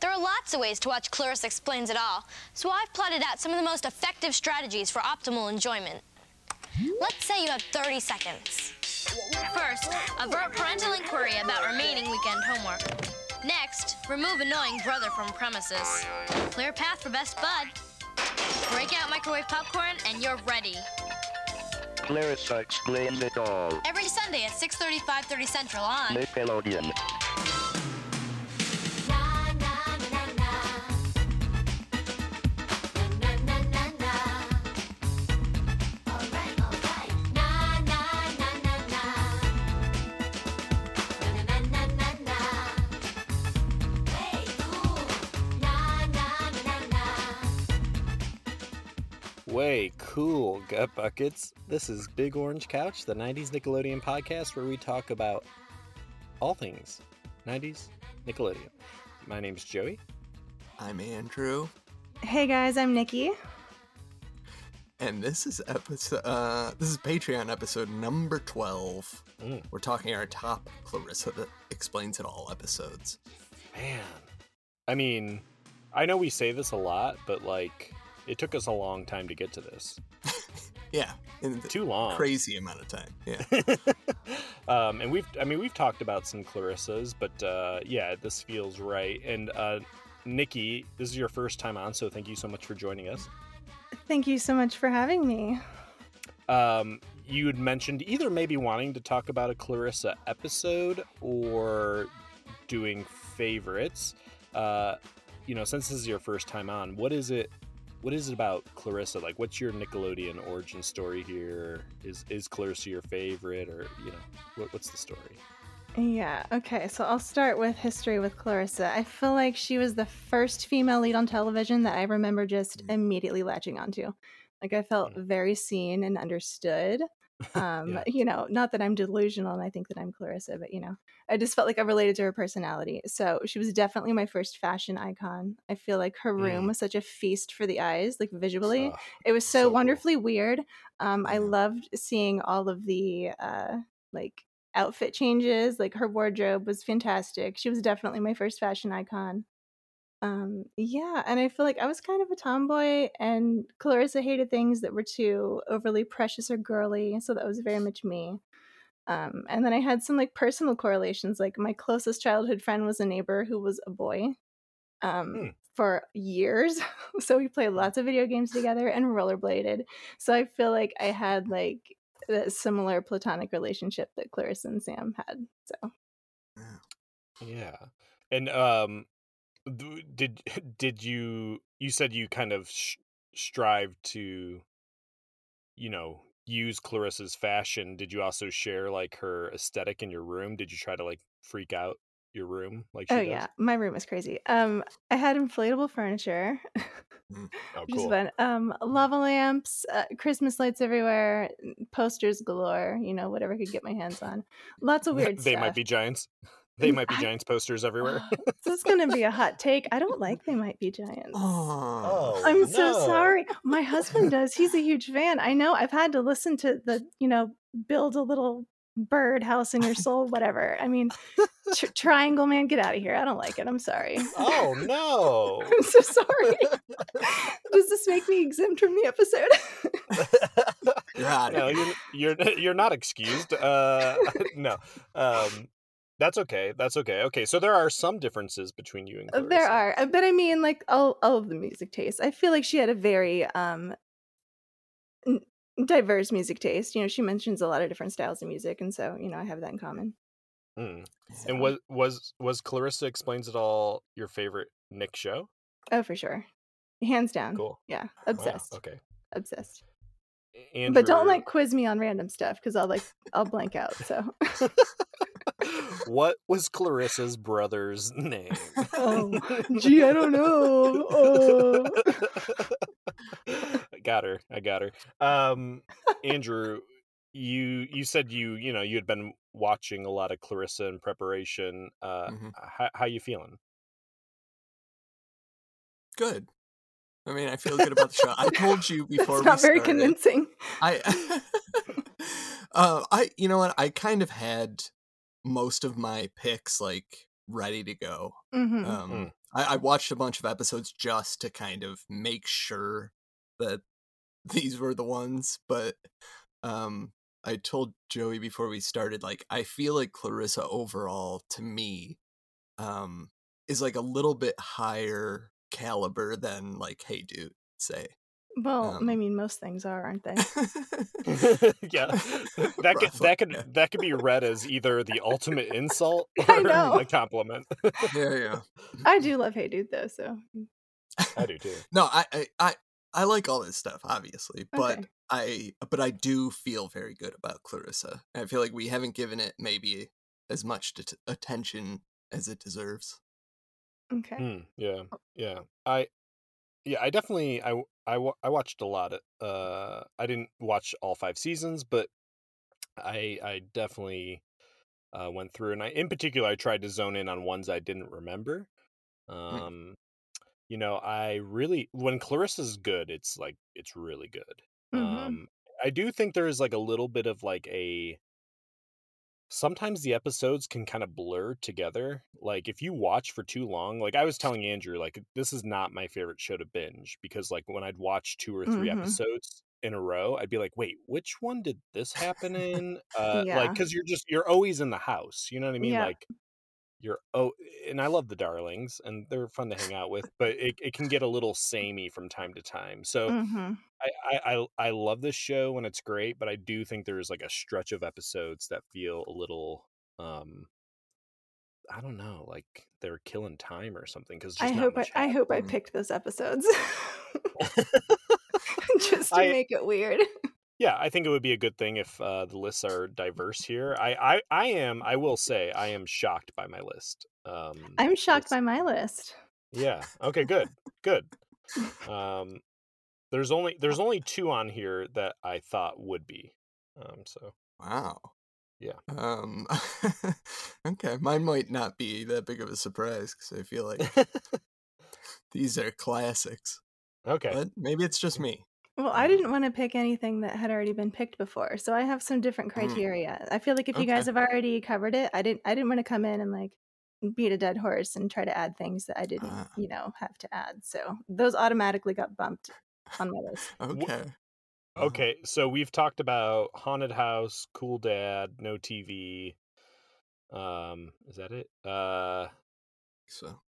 There are lots of ways to watch Clarissa Explains It All, so I've plotted out some of the most effective strategies for optimal enjoyment. Let's say you have 30 seconds. First, avert parental inquiry about remaining weekend homework. Next, remove annoying brother from premises. Clear path for best bud. Break out microwave popcorn and you're ready. Clarissa explains it all. Every Sunday at 6:30, 5:30 Central on Nickelodeon. Way cool, gut buckets. This is Big Orange Couch, the 90s Nickelodeon podcast where we talk about all things 90s Nickelodeon. My name's Joey. I'm Andrew, Hey guys, I'm Nikki. and this is episode. Uh, this is Patreon episode number twelve. Mm. We're talking our top Clarissa that explains it all episodes. Man. I mean, I know we say this a lot, but like, it took us a long time to get to this. Yeah, in the Too long. crazy amount of time. Yeah, um, and we've, I mean, we've talked about some Clarissas, but uh, yeah, this feels right. And uh, Nikki, this is your first time on, so thank you so much for joining us. Thank you so much for having me. um, you had mentioned either maybe wanting to talk about a Clarissa episode or doing favorites. Uh, you know, since this is your first time on, what is it? What is it about Clarissa? Like, what's your Nickelodeon origin story here? Is is Clarissa your favorite, or you know, what, what's the story? Yeah, okay, so I'll start with history with Clarissa. I feel like she was the first female lead on television that I remember just Mm. immediately latching onto. Like, I felt Mm. very seen and understood. Um, Yeah. You know, not that I'm delusional and I think that I'm Clarissa, but you know, I just felt like I related to her personality. So she was definitely my first fashion icon. I feel like her room Mm. was such a feast for the eyes, like visually. It was so, so cool. wonderfully weird um i loved seeing all of the uh like outfit changes like her wardrobe was fantastic she was definitely my first fashion icon um yeah and i feel like i was kind of a tomboy and clarissa hated things that were too overly precious or girly so that was very much me. Um and then i had some like personal correlations like my closest childhood friend was a neighbor who was a boy um Hmm. for years so we played lots of video games together and rollerbladed so i feel like i had like a similar platonic relationship that clarissa and sam had so. Yeah, and um, did did you you said you kind of sh- strive to, you know, use Clarissa's fashion? Did you also share like her aesthetic in your room? Did you try to like freak out your room like she oh does? yeah my room is crazy um i had inflatable furniture Oh, which is cool. fun um lava lamps uh, christmas lights everywhere posters galore you know whatever i could get my hands on lots of weird they stuff might be giants. They might be I- giants posters everywhere. this is gonna be a hot take i don't like they might be giants Oh, I'm so no. sorry. My husband does. He's a huge fan. I know. I've had to listen to the, you know, build a little bird house in your soul, whatever. I mean, tr- Triangle Man, get out of here. I don't like it. I'm sorry. oh no! I'm so sorry. Does this make me exempt from the episode? You're out no, you're you're you're not excused. Uh, no, um, that's okay. That's okay. Okay, so there are some differences between you and Uh, Clarissa. there are, uh, but I mean, like all all of the music taste. I feel like she had a very um n- diverse music taste. You know, she mentions a lot of different styles of music, and so you know, I have that in common. Mm. So- And was was was Clarissa explains it all your favorite Nick show? oh, for sure, hands down. Cool. Yeah, Wow, obsessed, okay. obsessed. Andrew, But don't like quiz me on random stuff because I'll like I'll blank out. So what was Clarissa's brother's name? Oh, gee, I don't know. Oh. I got her. I got her. Um, Andrew, you you said you you know you had been watching a lot of Clarissa in preparation. Uh, Mhm. how how you feeling? Good. I mean, I feel good about the show. I told you before That's we not very started, convincing. I, uh, I, you know what? I kind of had most of my picks like ready to go. hmm Um, Mm. I, I watched a bunch of episodes just to kind of make sure that these were the ones, but um I told Joey before we started, like, I feel like Clarissa overall, to me, um, is like a little bit higher caliber than like Hey Dude, say. Well, Um, I mean, most things are, aren't they? yeah, that could that could yeah. that could be read as either the ultimate insult or know. a compliment. yeah, yeah. I do love Hey Dude though, so I do too. No, I, I, I, I like all this stuff, obviously, but Okay. I, but I do feel very good about Clarissa. I feel like we haven't given it maybe as much t- attention as it deserves. okay. Hmm, yeah, yeah. I yeah, I definitely I I, I watched a lot of uh I didn't watch all 5 seasons, but I I definitely uh went through and I in particular I tried to zone in on ones I didn't remember. Um you know, I really when Clarissa's good, it's like it's really good. Mhm. Um I do think there is like a little bit of like a sometimes the episodes can kind of blur together. Like if you watch for too long, like I was telling Andrew, like this is not my favorite show to binge because like when I'd watch two or 3 Mhm. episodes in a row, I'd be like, wait, which one did this happen in? Uh like because you're just you're always in the house. You know what I mean? Yeah. Like you're oh and I love the darlings and they're fun to hang out with, but it, it can get a little samey from time to time. So hmm I, I I I love this show when it's great, but I do think there's like a stretch of episodes that feel a little um I don't know, like they're killing time or something because I hope I, I hope I picked those episodes just to I- make it weird. Yeah, I think it would be a good thing if uh, the lists are diverse here. I, I I am I will say I am shocked by my list. Um, I'm shocked by my list. Yeah. Okay. Good. Good. Um, there's only there's only two on here that I thought would be. Um, so Wow. Yeah. Um. okay, mine might not be that big of a surprise because I feel like these are classics. okay. But maybe it's just me. Well, I didn't want to pick anything that had already been picked before, so I have some different Mm. criteria. I feel like if you guys have already covered it, I didn't. I didn't want to come in and like beat a dead horse and try to add things that I didn't, Ah. you know, have to add. So those automatically got bumped on my list. Okay. Uh, Okay, so we've talked about haunted house, cool dad, no TV. Um, is that it? Uh, So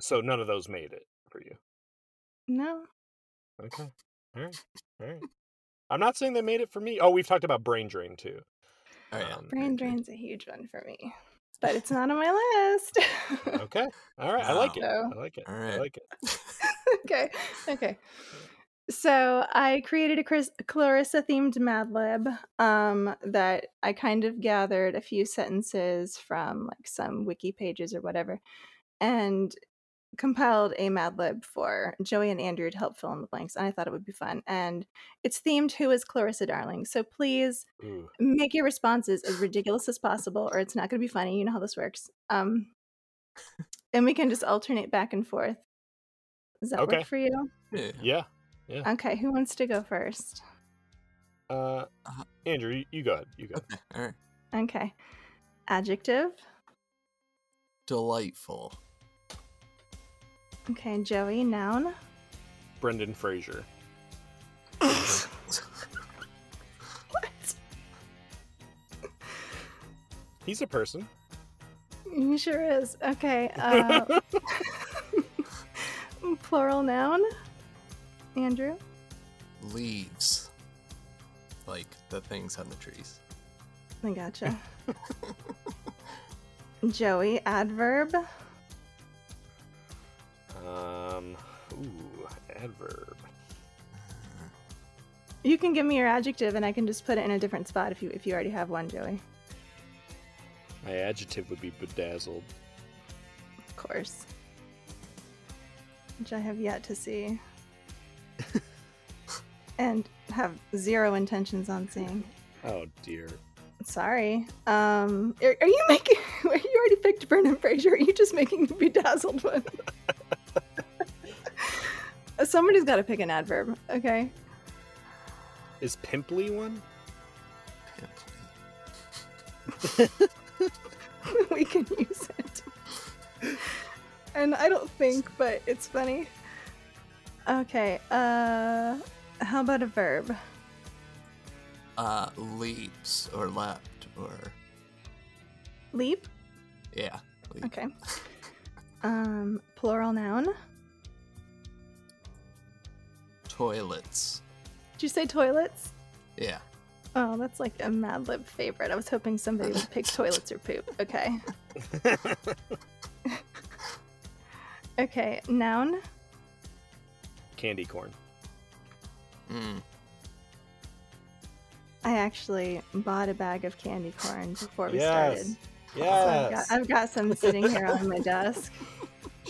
so none of those made it for you. No, Okay, all right, all right. I'm not saying they made it for me. Oh, we've talked about brain drain too. oh yeah. Um, brain drain's a huge one for me, but it's not on my list. Okay, all right. I like it. Wow. I like it. All I like it. okay, okay. So I created a Chris- Clarissa themed Mad Lib um, that I kind of gathered a few sentences from like some wiki pages or whatever, and compiled a Mad Lib for Joey and Andrew to help fill in the blanks. And I thought it would be fun. And it's themed "Who is Clarissa Darling?" So please Ooh, make your responses as ridiculous as possible, or it's not going to be funny. You know how this works. Um, and we can just alternate back and forth. Does that Okay. work for you? Yeah. yeah. Okay, who wants to go first? Uh, Uh, Andrew, you, you go ahead. You go. Okay. All right. Okay. Adjective. Delightful. Okay, Joey, noun. Brendan Fraser. What? He's a person. He sure is. Okay. Uh, plural noun. Andrew. Leaves. Like the things on the trees. I gotcha. Joey, adverb. Um, ooh, adverb. You can give me your adjective, and I can just put it in a different spot if you if you already have one, Joey. My adjective would be bedazzled. Of course. Which I have yet to see. and have zero intentions on seeing. Oh dear. Sorry. Um, are, are you making? You already picked Brendan Fraser. Are you just making the bedazzled one? Somebody's got to pick an adverb. Okay. Is pimply one? Pimply. we can use it. and I don't think, but it's funny. Okay, uh, how about a verb? Uh, leaps or leapt or Leap? yeah. Leap. Okay. Um, plural noun. Toilets. Did you say toilets? Yeah. Oh, that's like a Mad Lib favorite. I was hoping somebody would pick toilets or poop. Okay. Okay, noun. Candy corn. Mm. I actually bought a bag of candy corn before we Yes. started. So I've, Yes. got, I've got some sitting here on my desk.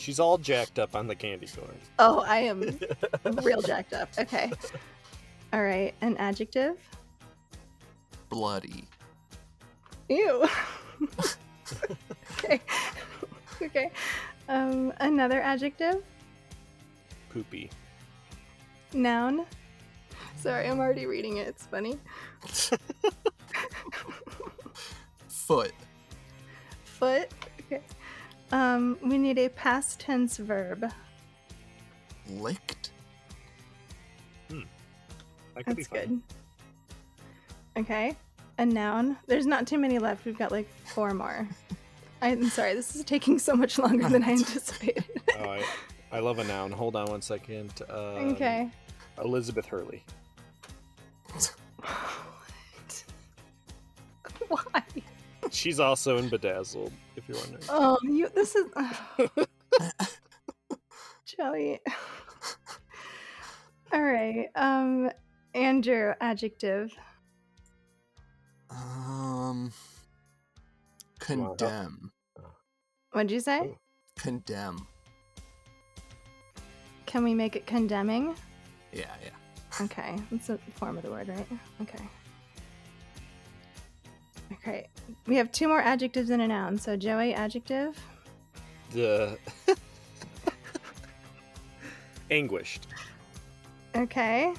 She's all jacked up on the candy corn. Oh, I am real jacked up. Okay. All right, an adjective. Bloody. Ew. okay. Okay. Um, another adjective. Poopy. Noun. Sorry, I'm already reading it. It's funny. Foot. Foot. Okay. Um, we need a past tense verb. Licked. That could That's fun. good. Okay. A noun. There's not too many left. We've got like four more. I'm sorry, this is taking so much longer than I anticipated. Oh, I, I love a noun. Hold on one second. Um, okay. Elizabeth Hurley. Why? She's also in Bedazzled, if you're wondering. Oh, you. This is. Joey. All right. Um, Andrew. Adjective. Um. Come on, help. Condemn. What'd you say? Oh. Condemn. Can we make it condemning? Yeah, yeah. Okay, that's a form of the word, right? Okay. Okay, we have two more adjectives and a noun. So Joey, adjective. The anguished. Okay.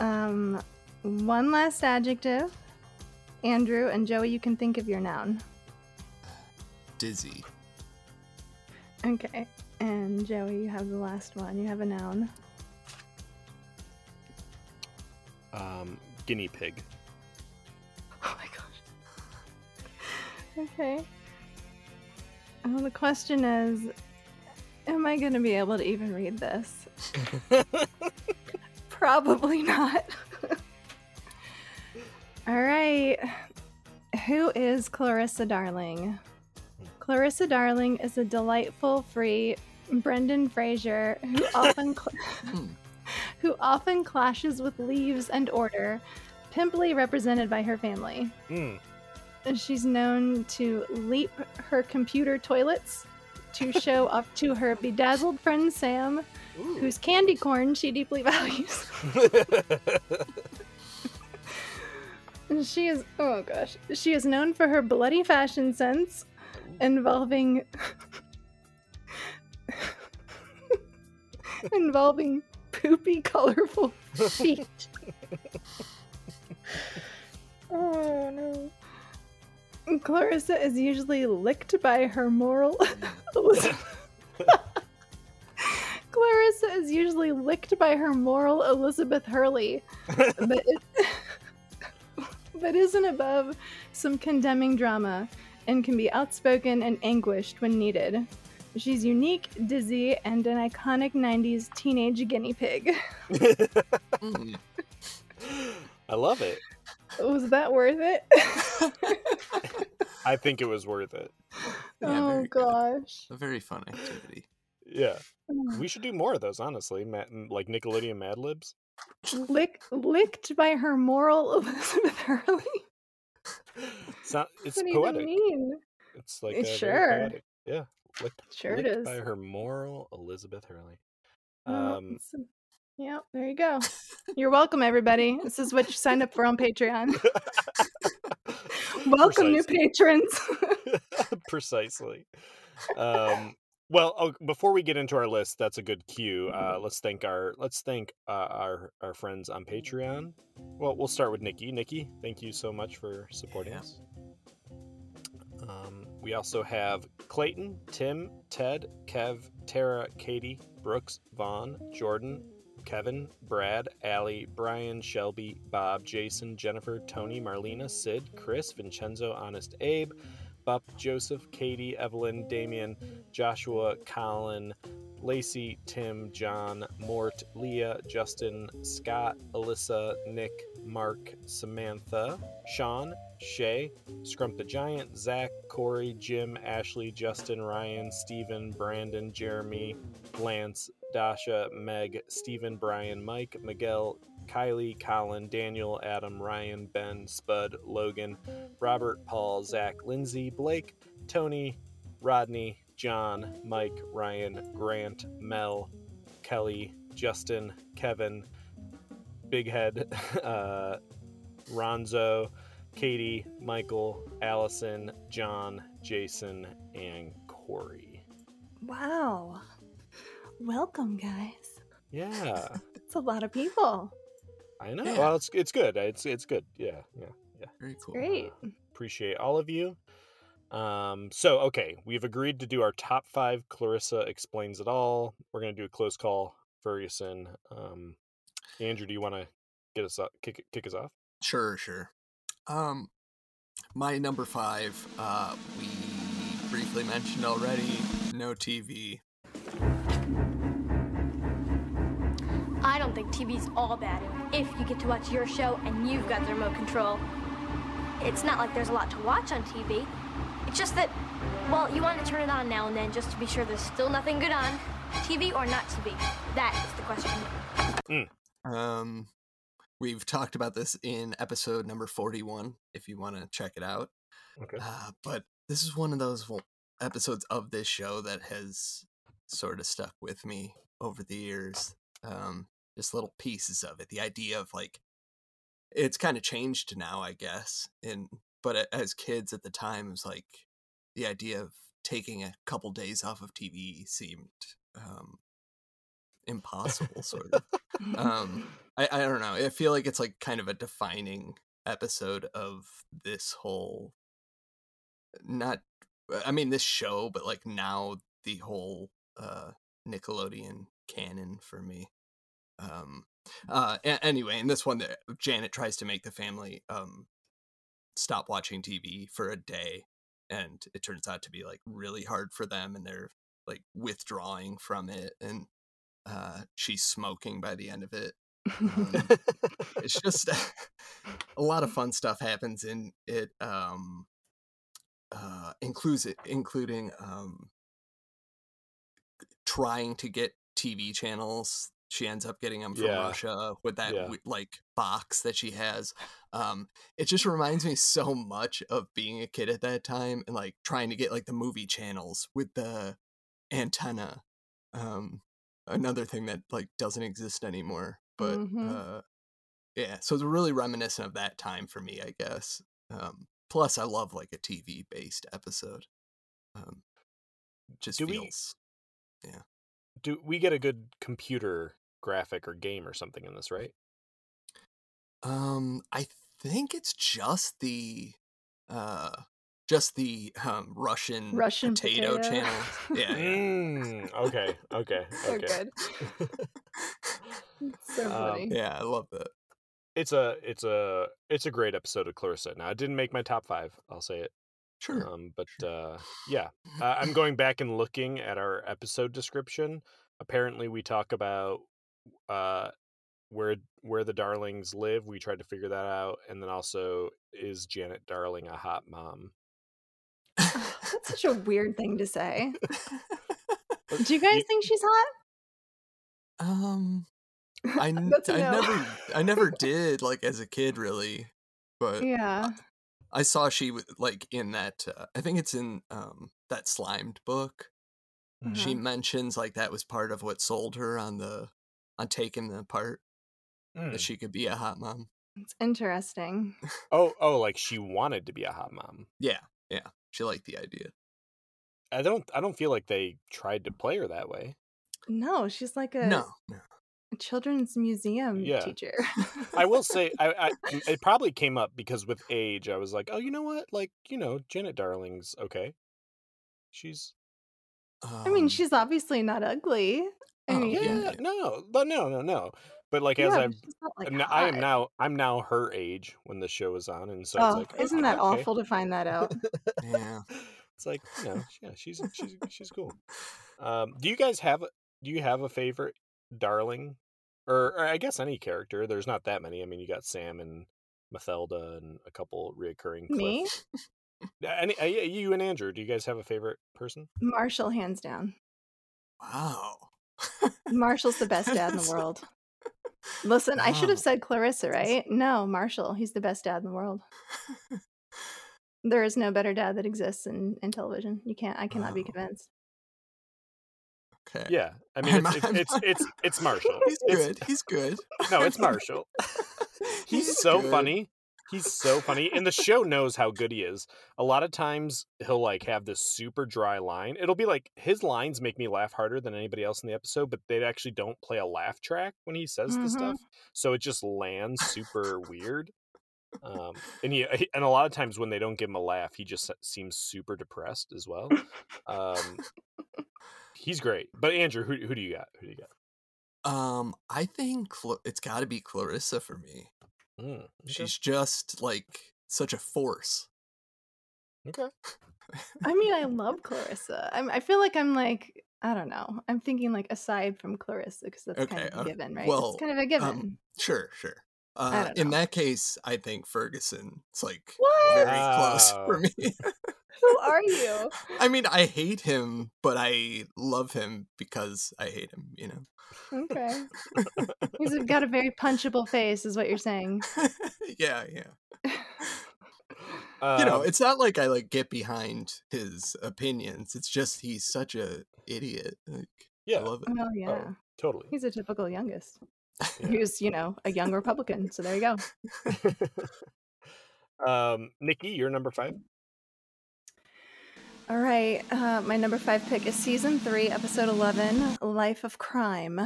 Um, one last adjective. Andrew and Joey, you can think of your noun. Dizzy. Okay. And Joey, you have the last one. You have a noun. Um, guinea pig. Okay. Well, the question is Am I going to be able to even read this? Probably not. All right. Who is Clarissa Darling? Clarissa Darling is a delightful, free Brendan Fraser who often cl- Hmm. who often clashes with leaves and order, pimply represented by her family. Mm. And She's known to leap her computer toilets to show off to her bedazzled friend Sam, Ooh. whose candy corn she deeply values. And she is, oh gosh, she is known for her bloody fashion sense involving involving poopy colorful feet. oh no. Clarissa is usually licked by her moral Clarissa is usually licked by her moral Elizabeth Hurley, but it, but isn't above some condemning drama and can be outspoken and anguished when needed. She's unique, dizzy, and an iconic 90s teenage guinea pig. I love it. Was that worth it? I think it was worth it. Yeah, oh very good. gosh. A very fun activity. Yeah, we should do more of those. Honestly, Matt, like Nickelodeon Mad Libs. Lick, licked by her moral Elizabeth Hurley? It's not. It's what do you poetic. mean? It's like It's uh, sure. Yeah, licked, Sure it licked is. by her moral Elizabeth Hurley. Well, Um, it's- yeah, there you go. You're welcome, everybody. This is what you signed up for on Patreon. Welcome, new patrons. Precisely. Um, well, oh, before we get into our list, that's a good cue. Uh, let's thank our let's thank uh, our our friends on Patreon. Well, we'll start with Nikki. Nikki, thank you so much for supporting Yeah. us. Um, we also have Clayton, Tim, Ted, Kev, Tara, Katie, Brooks, Vaughn, Jordan, Kevin, Brad, Allie, Brian, Shelby, Bob, Jason, Jennifer, Tony, Marlena, Sid, Chris, Vincenzo, Honest Abe, Bup, Joseph, Katie, Evelyn, Damien, Joshua, Colin, Lacey, Tim, John, Mort, Leah, Justin, Scott, Alyssa, Nick, Mark, Samantha, Sean, Shay, Scrump the Giant, Zach, Corey, Jim, Ashley, Justin, Ryan, Steven, Brandon, Jeremy, Lance, Dasha, Meg, Stephen, Brian, Mike, Miguel, Kylie, Colin, Daniel, Adam, Ryan, Ben, Spud, Logan, Robert, Paul, Zach, Lindsay, Blake, Tony, Rodney, John, Mike, Ryan, Grant, Mel, Kelly, Justin, Kevin, Big Head, uh, Ronzo, Katie, Michael, Allison, John, Jason, and Corey. Wow. Welcome, guys. Yeah, It's a lot of people. I know. Yeah. Well, it's it's good. It's it's good. Yeah, yeah, yeah. Very cool. Great. Appreciate all of you. Um, so okay, we've agreed to do our top five. Clarissa explains it all. We're gonna do a close call. Ferguson. Um, Andrew, do you want to get us up, kick kick us off? Sure, sure. Um, my number five, uh, we briefly mentioned already. No TV. Don't think TV's all bad if you get to watch your show and you've got the remote control. It's not like there's a lot to watch on TV. It's just that, well, you want to turn it on now and then just to be sure there's still nothing good on. TV or not TV? That is the question. Um, we've talked about this in episode number forty-one. If you want to check it out. Okay. Uh, but this is one of those episodes of this show that has sort of stuck with me over the years. Um, just little pieces of it. The idea of like, it's kind of changed now, I guess. And but as kids at the time, it was like the idea of taking a couple days off of TV seemed um, impossible, sort of um I, I don't know i feel like it's like kind of a defining episode of this whole not i mean this show but like now the whole uh nickelodeon canon for me um uh a- anyway in this one that janet tries to make the family um stop watching tv for a day and it turns out to be like really hard for them and they're like withdrawing from it and uh she's smoking by the end of it. Um, it's just a lot of fun stuff happens in it um uh includes it including um trying to get tv channels she ends up getting them from Yeah. russia with that Yeah. like box that she has um it just reminds me so much of being a kid at that time and like trying to get like the movie channels with the antenna um another thing that like doesn't exist anymore but Mhm. uh yeah so it's really reminiscent of that time for me i guess um plus i love like a tv based episode um just Do we- feels Do we get a good computer graphic or game or something in this, right? um i think it's just the uh just the um russian Russian potato, potato. channel yeah, yeah. Mm, okay. Okay. so okay. good. It's so Um, funny. yeah i love that It's a it's a it's a great episode of Clarissa. Now it didn't make my top five. I'll say it. sure Um, but uh, yeah, uh, I'm going back and looking at our episode description. Apparently, we talk about uh, where where the Darlings live. We tried to figure that out, and then also is Janet Darling a hot mom? That's such a weird thing to say. Do you guys think she's hot? um I, n- That's a I never I never did like as a kid really, but Yeah. I saw she w- like in that uh, I think it's in um that slimed book. She Uh-huh. mentions like that was part of what sold her on the on taking the part Mm. that she could be a hot mom. It's interesting. Oh, oh, like she wanted to be a hot mom. Yeah, yeah. She liked the idea. I don't. I don't feel like they tried to play her that way. No, she's like a, No, no. a children's museum Yeah. teacher. I will say, I, I it probably came up because with age, I was like, oh, you know what? Like, you know, Janet Darling's okay. She's I mean, Um, she's obviously not ugly. I Oh, mean, yeah, yeah. no, but no, no, no. But like as yeah, I've but she's not like I'm n- I am now I'm now her age when the show is on, and so it's Oh, like isn't okay, that okay. awful to find that out? yeah. It's like you know, yeah, she's she's she's cool. Um, do you guys have a- do you have a favorite darling, or, or I guess any character? There's not that many. I mean, you got Sam and Mathelda and a couple reoccurring. Me, Cliff. Any uh, yeah, you and Andrew? Do you guys have a favorite person? Marshall, hands down. Wow. Marshall's the best dad in the world. Listen, I should have said Clarissa, right? No, Marshall. He's the best dad in the world. There is no better dad that exists in, in television. You can't. I cannot be convinced. Okay. Yeah, I mean, it's it's it's it's, it's Marshall. He's It's- good. He's good. No, it's Marshall. He's, He's so good. funny. He's so funny, and the show knows how good he is. A lot of times, he'll like have this super dry line. It'll be like his lines make me laugh harder than anybody else in the episode, but they actually don't play a laugh track when he says the Mhm. stuff, so it just lands super weird. Um, and he and a lot of times when they don't give him a laugh, he just seems super depressed as well. Um, he's great. But Andrew, who who do you got? Who do you got? Um, I think Cl- it's got to be Clarissa for me. Mm, okay. She's just like such a force. okay. I mean, I love Clarissa. I'm, I feel like I'm like I don't know. I'm thinking like aside from Clarissa because that's kind Okay, of a uh, given, right? well, it's kind of a given. Um, sure, sure. Uh, in that case, I think Ferguson. It's like What? very close for me. Who are you? I mean, I hate him, but I love him because I hate him. You know. Okay. He's got a very punchable face, is what you're saying. yeah, yeah. you know, Um, it's not like I like get behind his opinions. It's just he's such a idiot. Like, yeah, I love it. Well, yeah. totally. He's a typical youngest. Yeah. Who's, you know, a young Republican. So there you go. um, Nikki, you're number five. All right. Uh, my number five pick is season three, episode 11 Life of Crime.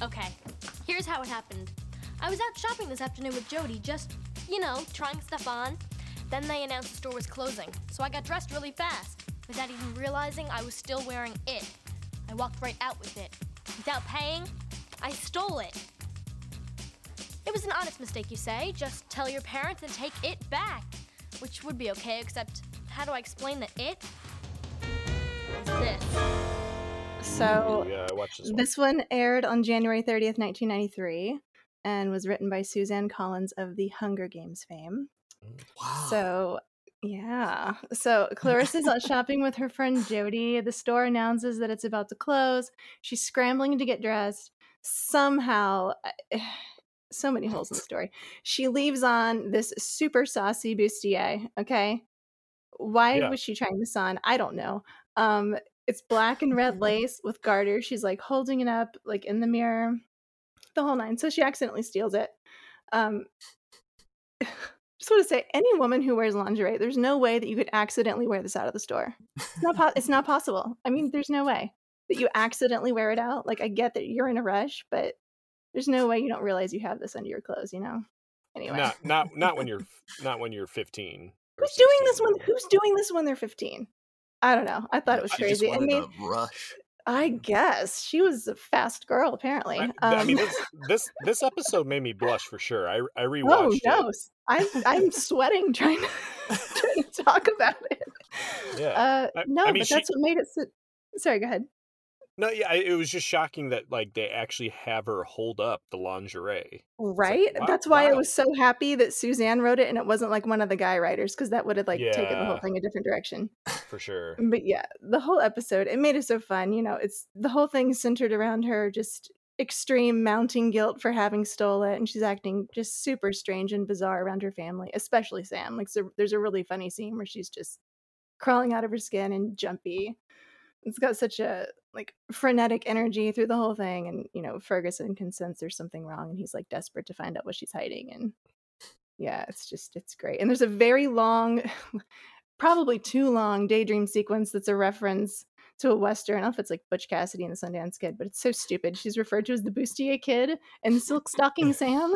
Okay, here's how it happened. I was out shopping this afternoon with Jody, just, you know, trying stuff on. Then they announced the store was closing, so I got dressed really fast, without even realizing I was still wearing it. I walked right out with it. Without paying, I stole it. It was an honest mistake, you say. Just tell your parents and take it back. Which would be okay, except how do I explain that it is this? So yeah, I this. One. this one aired on January 30th, 1993, and was written by Suzanne Collins of the Hunger Games fame. Wow. So, yeah. So Clarissa's out shopping with her friend Jody. The store announces that it's about to close. She's scrambling to get dressed. Somehow, so many holes in the story. She leaves on this super saucy bustier. Okay. Why Yeah. was she trying this on? I don't know. Um, it's black and red lace with garter. She's like holding it up, like in the mirror, the whole nine. So she accidentally steals it. Um, just want to say, any woman who wears lingerie, there's no way that you could accidentally wear this out of the store. It's not. Po- it's not possible. I mean, there's no way that you accidentally wear it out. Like, I get that you're in a rush, but there's no way you don't realize you have this under your clothes. You know. Anyway, Not not not when you're not when you're 15. or who's doing this 16, when? Who's doing this when they're 15? I don't know. I thought it was She crazy. Made, to rush. I guess she was a fast girl. Apparently. I, I mean, Um, this, this this episode made me blush for sure. I I rewatched. oh rewatched no, it. I'm I'm sweating trying to trying to talk about it. Yeah. Uh, I- no, I mean, but she- that's what made it. So- Sorry, go ahead. No, yeah, it was just shocking that like they actually have her hold up the lingerie. Right. wow- That's why I was so happy that Suzanne wrote it and it wasn't like one of the guy writers because that would have like taken the whole thing a different direction. For sure. But yeah, the whole episode, it made it so fun. You know, it's the whole thing centered around her just extreme mounting guilt for having stole it and she's acting just super strange and bizarre around her family, especially Sam. Like so there's a really funny scene where she's just crawling out of her skin and jumpy. It's got such a like frenetic energy through the whole thing and you know, Ferguson can sense there's something wrong and he's like desperate to find out what she's hiding and yeah, it's just it's great. And there's a very long probably too long daydream sequence that's a reference to a western. I don't know if it's like Butch Cassidy and the Sundance Kid, but it's so stupid. She's referred to as the Bustier Kid and Silk Stocking Sam,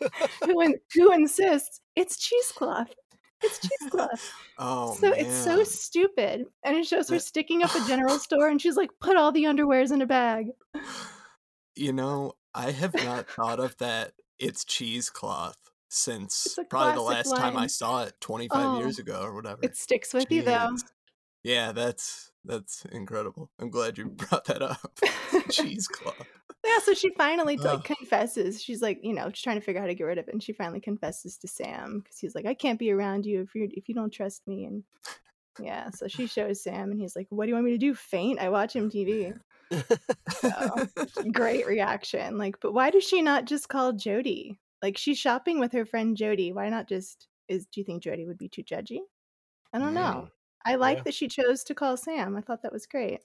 who in, who insists it's cheesecloth. It's cheesecloth. oh so it's so stupid. And it shows her sticking up a general store and she's like, put all the underwears in a bag. You know, I have not thought of that. It's cheesecloth since probably the last time I saw it 25 Oh, years ago or whatever. It sticks with you though. Yeah, that's that's incredible. I'm glad you brought that up. cheesecloth. Yeah, so she finally like confesses. She's like, you know, she's trying to figure out how to get rid of it, and she finally confesses to Sam because he's like, I can't be around you if you if you don't trust me. And yeah, so she shows Sam, and he's like, What do you want me to do? Faint? I watch MTV. So, great reaction. Like, but why does she not just call Jody? Like, she's shopping with her friend Jody. Why not just? Is do you think Jody would be too judgy? I don't mm. know. I like Yeah. that she chose to call Sam. I thought that was great.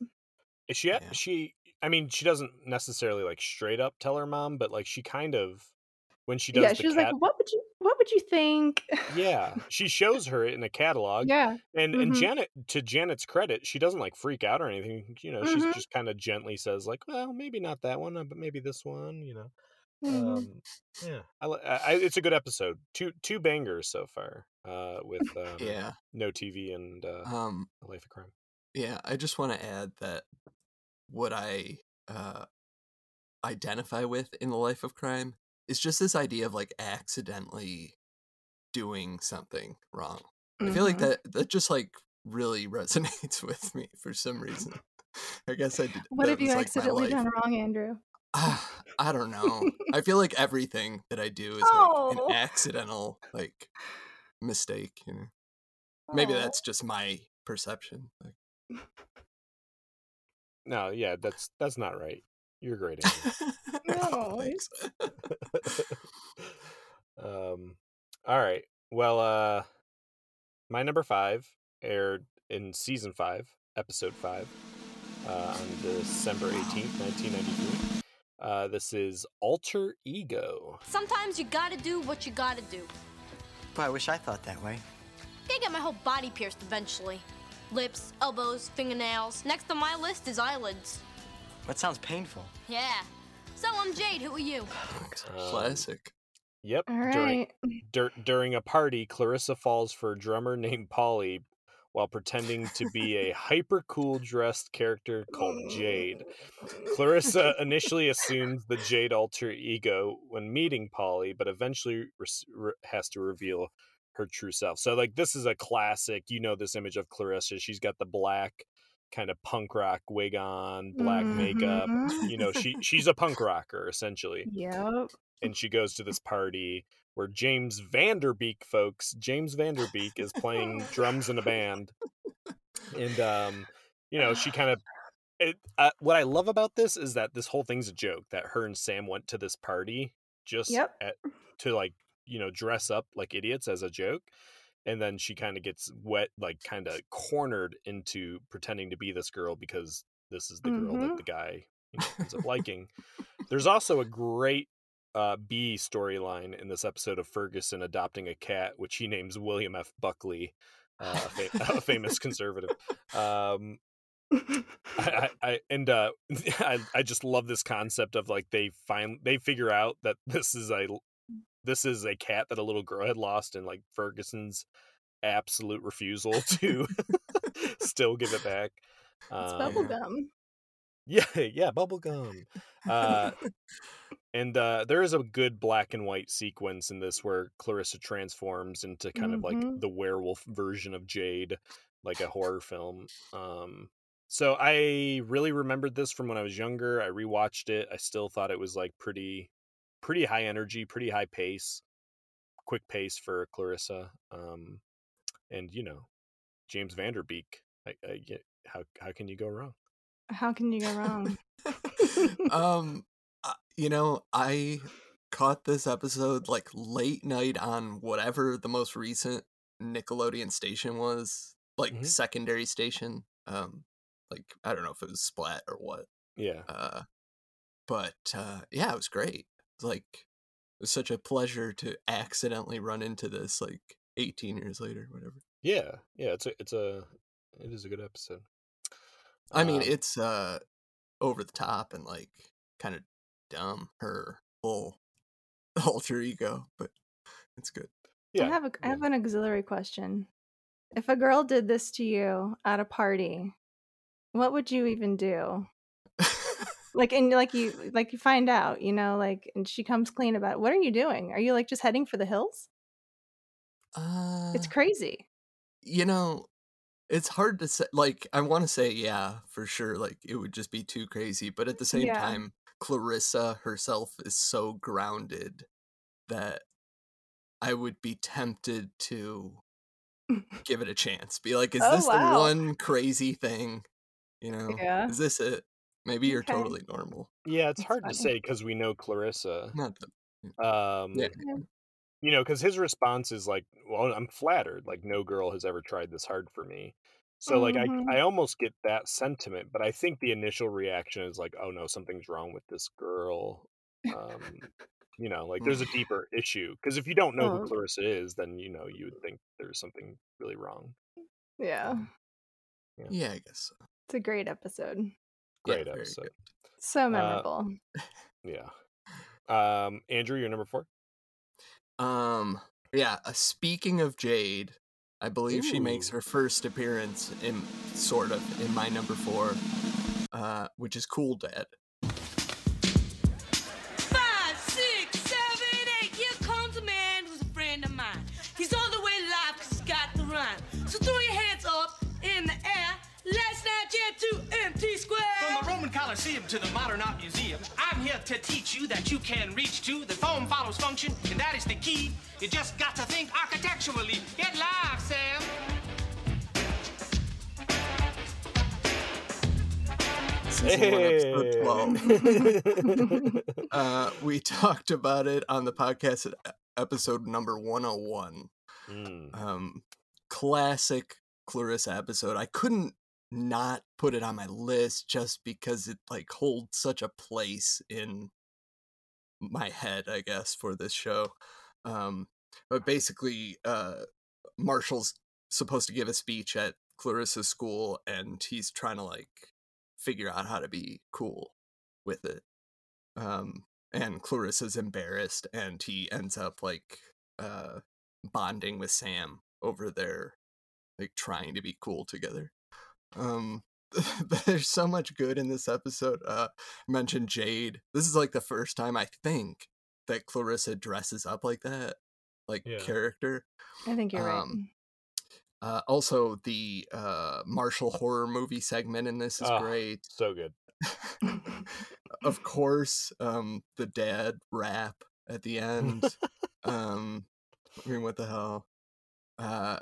Is she Yeah. she I mean, she doesn't necessarily like straight up tell her mom, but like she kind of when she does yeah, she was cat like, "What would you? What would you think?" Yeah, she shows her it in a catalog. yeah, And and Mhm. Janet to Janet's credit, she doesn't like freak out or anything. You know, she's Mhm. just kind of gently says like, "Well, maybe not that one, uh, but maybe this one." You know, Mhm. um, yeah, I, I, it's a good episode. Two two bangers so far uh, with um, Yeah. no TV and uh, Um A Life of Crime. yeah, I just want to add that what I uh identify with in the life of crime is just this idea of like accidentally doing something wrong. I feel like Mhm. that that just like really resonates with me for some reason. I guess I did. What have you like, accidentally done wrong, Andrew? Ah, I don't know. I feel like everything that I do is like Oh. an accidental like mistake, you know. Maybe Aw. that's just my perception. Like, No, yeah, that's that's not right. You're great. No. thanks. um, all right. Well, uh, my number five aired in season five, episode five, uh, on December eighteenth, nineteen ninety three. Uh, this is Alter Ego. Sometimes you gotta do what you gotta do. Boy, I wish I thought that way. Gonna get my whole body pierced eventually. Lips, elbows, fingernails. Next on my list is eyelids. That sounds painful. Yeah. So I'm Jade. Who are you? Um, Classic. Yep. All During dur- during a party, Clarissa falls for a drummer named Polly while pretending to be a hyper cool dressed character called Jade. Clarissa initially assumes the Jade alter ego when meeting Polly, but eventually res- re- has to reveal her true self. So, like, this is a classic. You know, this image of Clarissa. She's got the black kind of punk rock wig on, black makeup. Mhm. You know, she she's a punk rocker essentially Yep. and she goes to this party where James Van Der Beek, folks, James Van Der Beek is playing drums in a band, and um, you know, she kind of. It, uh, what I love about this is that this whole thing's a joke. That her and Sam went to this party just Yep. at, to like you know dress up like idiots as a joke, and then she kind of gets wet, like kind of cornered into pretending to be this girl because this is the girl that Mhm. the guy you know, ends up liking. There's also a great uh, B storyline in this episode of Ferguson adopting a cat, which he names William F. Buckley, uh, a, fa- a famous conservative. Um, I, I, I and uh, I, I just love this concept of like they find they figure out that this is a this is a cat that a little girl had lost, and like Ferguson's absolute refusal to still give it back. It's Um, bubblegum. yeah, yeah, bubblegum. Uh, and uh, there is a good black and white sequence in this where Clarissa transforms into kind of like Mhm. the werewolf version of Jade, like a horror film. Um, so I really remembered this from when I was younger. I rewatched it. I still thought it was like pretty, pretty high energy, pretty high pace, quick pace for Clarissa. Um, and you know, James Van Der Beek. I, I get how how can you go wrong? How can you go wrong? um uh, you know i caught this episode like late night on whatever the most recent nickelodeon station was like Mhm. secondary station um like i don't know if it was splat or what Yeah. uh but uh yeah it was great It was like it was such a pleasure to accidentally run into this like 18 years later whatever Yeah, yeah, it's a it's a it is a good episode. i mean Um, it's uh over the top and like kind of dumb her whole alter ego but it's good Yeah. I have a I have an auxiliary question. If a girl did this to you at a party, what would you even do? Like and like you like you find out, you know, like and she comes clean about it. What are you doing? Are you like just heading for the hills? uh, It's crazy. you know, it's hard to say. Like, I want to say, yeah, for sure. Like, it would just be too crazy. But at the same Yeah. time, Clarissa herself is so grounded that I would be tempted to give it a chance. Be like, is Oh, this wow. the one crazy thing? You know, Yeah. is this it? Maybe you're Okay. totally normal. Yeah, it's hard to say because we know Clarissa. Not the Um, Yeah. you know, because his response is like, "Well, I'm flattered. Like, no girl has ever tried this hard for me." So, like, Mhm. I I almost get that sentiment, but I think the initial reaction is like, "Oh no, something's wrong with this girl." Um, you know, like there's a deeper issue because if you don't know Oh. who Clarissa is, then you know you would think there's something really wrong. Yeah. Yeah, I guess so. It's a great episode. Yeah, Great very episode. good. So memorable. Yeah. Um, Andrew, you're number four. Um, yeah. Uh, speaking of Jade, I believe she makes her first appearance in sort of in my number four, uh, which is Cool Dad. Five, six, seven, eight. Here comes a man who's a friend of mine. He's all the way live 'cause he's got the rhyme. So throw your hands up in the air. Let's not jam to empty square. From the Roman Colosseum to the Modern Art Museum, I'm here to teach you that you can reach to the form follows function, and that is the key. You just got to think architecturally. Get live, Sam. Season one, episode 12. Hey. Uh, we talked about it on the podcast at episode number 101. Mm. Um, classic Clarissa episode. I couldn't not put it on my list just because it like holds such a place in my head, I guess, for this show. Um, but basically, uh, Marshall's supposed to give a speech at Clarissa's school, and he's trying to like figure out how to be cool with it. Um, and Clarissa's embarrassed, and he ends up like uh bonding with Sam over their like trying to be cool together. Um but there's so much good in this episode. Uh I mentioned Jade. This is like the first time I think that Clarissa dresses up like that, like Yeah. character. I think you're um, Uh also the uh Marshall horror movie segment in this is Ah, great. So good. of course, um the dad rap at the end. um I mean what the hell? Uh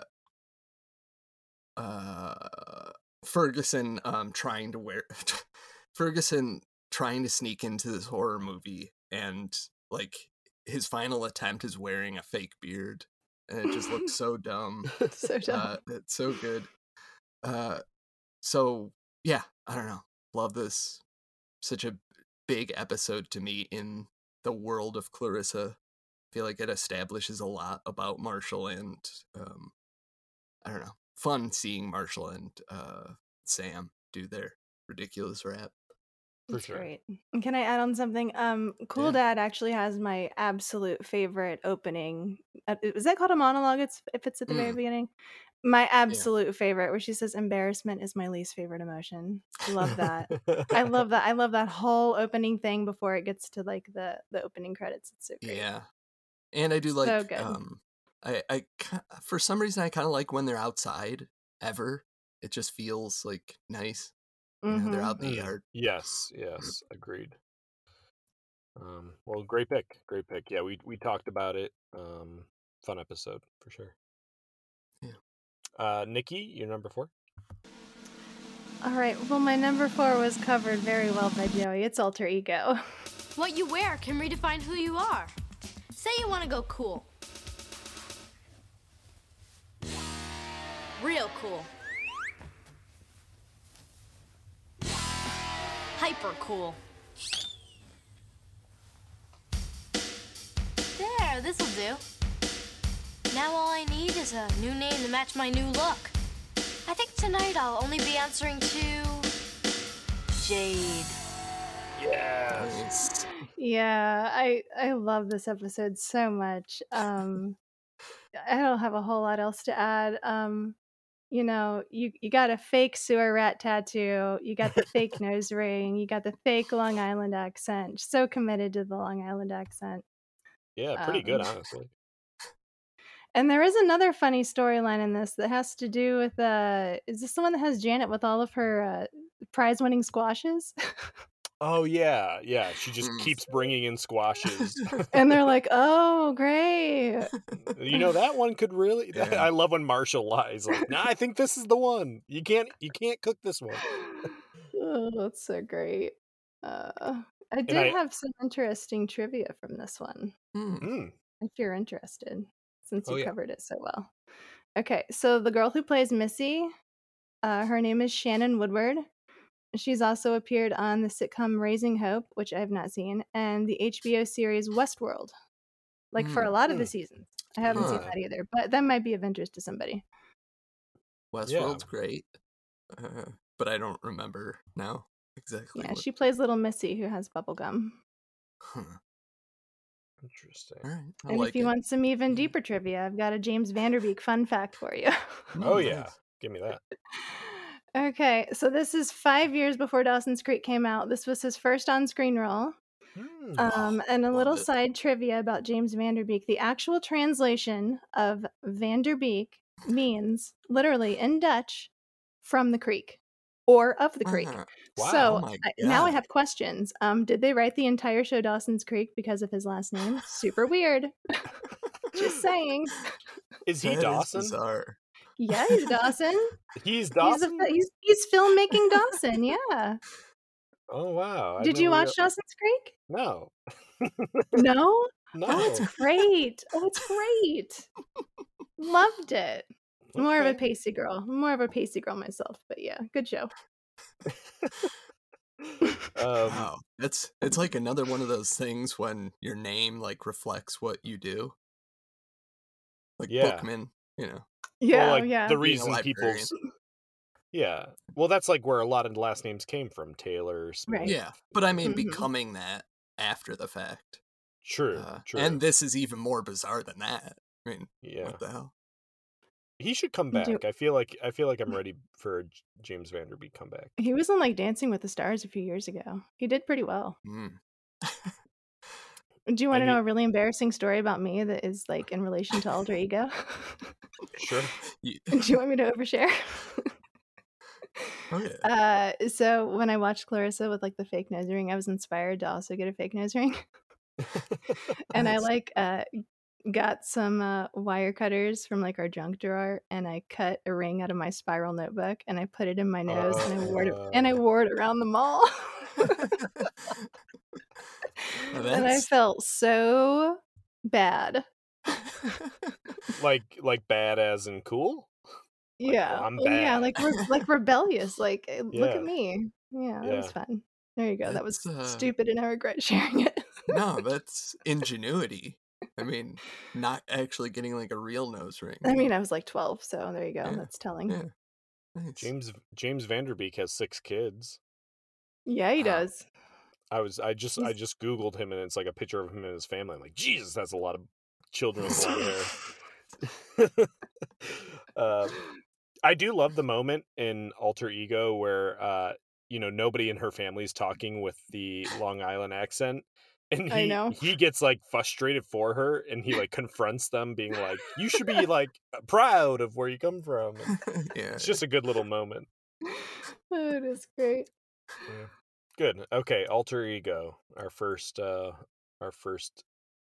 uh Ferguson um trying to wear Ferguson trying to sneak into this horror movie and like his final attempt is wearing a fake beard and it just looks so dumb. so dumb. Uh, it's so good. Uh, so yeah, I don't know. Love this. Such a big episode to me in the world of Clarissa. feel like it establishes a lot about Marshall and um, I don't know. Fun seeing Marshall and uh, Sam do their ridiculous rap. For That's sure. great. Can I add on something? Um, Cool Yeah. Dad actually has my absolute favorite opening. Uh, is that called a monologue? It's if it's at the very Mm. beginning. My absolute favorite, where she says, "Embarrassment is my least favorite emotion." Love that. I love that. I love that whole opening thing before it gets to like the the opening credits. It's so great. Yeah, and I do So like. good. Um, I I for some reason I kind of like when they're outside. Ever, it just feels like nice. You know, they're Mhm. out in the Mm. yard. Yes, yes, agreed. Um, well, great pick, great pick. Yeah, we we talked about it. Um, fun episode for sure. Yeah. Uh, Nikki, you're number four. All right. Well, my number four was covered very well by Joey. It's alter ego. What you wear can redefine who you are. Say you want to go cool. Real cool. Hyper cool. There, this'll do. Now all I need is a new name to match my new look. I think tonight I'll only be answering to Jade. Yes. Yeah, I I love this episode so much. Um I don't have a whole lot else to add. Um, you know, you you got a fake sewer rat tattoo, you got the fake nose ring, you got the fake Long Island accent. So committed to the Long Island accent. Yeah, pretty good, Um, honestly. And there is another funny storyline in this that has to do with uh is this the one that has Janet with all of her uh, prize winning squashes? Oh yeah, yeah. She just Mm. keeps bringing in squashes. and they're like, "Oh, great." you know that one could really. Yeah. I love when Marshall lies. Like, nah, I think this is the one. You can't, you can't cook this one. oh, that's so great. Uh I did I- have some interesting trivia from this one. Hmm. Mm. if you're interested, since Oh, you yeah. covered it so well. Okay, so the girl who plays Missy, uh, her name is Shannon Woodward. She's also appeared on the sitcom Raising Hope, which I have not seen, and the HBO series Westworld. Like for a lot of the Mm. seasons. I haven't seen that either, but that might be of interest to somebody. Westworld's great, uh, but I don't remember now exactly. Yeah, what- she plays little Missy who has bubblegum. Huh. Interesting. All right, And like if you it. want some even deeper trivia, I've got a James Van Der Beek fun fact for you. Oh yeah, give me that. Okay, so this is five years before Dawson's Creek came out. This was his first on screen role. Hmm. Um, and a little it. side trivia about James Van Der Beek. The actual translation of Van Der Beek means literally in Dutch from the creek or of the creek. Uh-huh. Wow. So Oh I, now I have questions. Um, did they write the entire show Dawson's Creek because of his last name? Super weird. Just saying. Is he That is Dawson? bizarre. Yeah, he's Dawson. He's He's, a, Dawson. he's he's filmmaking Dawson. Yeah. oh wow. I Did you watch rea- Dawson's Creek? No. No. No. Oh, it's great. Oh, it's great. Loved it. More of a Okay. pacey girl. More of a pacey girl myself, but yeah, good show. Um, wow, it's it's like another one of those things when your name like reflects what you do. Like Yeah. Bookman, you know. Yeah, well, like yeah. the reason librarian. people's yeah well that's like where a lot of the last names came from taylor Smith. Right. Yeah, but I mean Mhm. becoming that after the fact. true Uh, true And this is even more bizarre than that. I mean, yeah what the hell? he should come Do- back i feel like i feel like i'm ready for a J- James Van Der Beek comeback He was on like Dancing with the Stars a few years ago. He did pretty well. Mm. Do you I want to know mean- a really embarrassing story about me that is like in relation to alter ego? sure You- Do you want me to overshare? oh yeah. Uh, so when I watched Clarissa with like the fake nose ring, I was inspired to also get a fake nose ring. and I like uh got some uh wire cutters from like our junk drawer and I cut a ring out of my spiral notebook and I put it in my nose and I wore it and I Oh. wore it around the mall. Well, and I felt so bad. like like bad as in cool Yeah. I'm well, Yeah, like re- like rebellious. Like eh, look at me. Yeah, that was fun. There you go. That was uh, stupid and I regret sharing it. no, that's ingenuity. I mean, not actually getting like a real nose ring. I mean, I was like 12, so there you go. Yeah, That's telling. yeah. Nice. james James Van Der Beek has six kids Yeah, he Wow. does. I was i just i just googled him and it's like a picture of him and his family i'm like jesus that's a lot of children with long hair uh, I do love the moment in Alter Ego where uh, you know nobody in her family is talking with the Long Island accent, and I he know. he gets like frustrated for her, and he like confronts them, being like, "You should be like proud of where you come from." Yeah. it's just a good little moment. Oh, it is great. Good. Okay, Alter Ego, our first uh, our first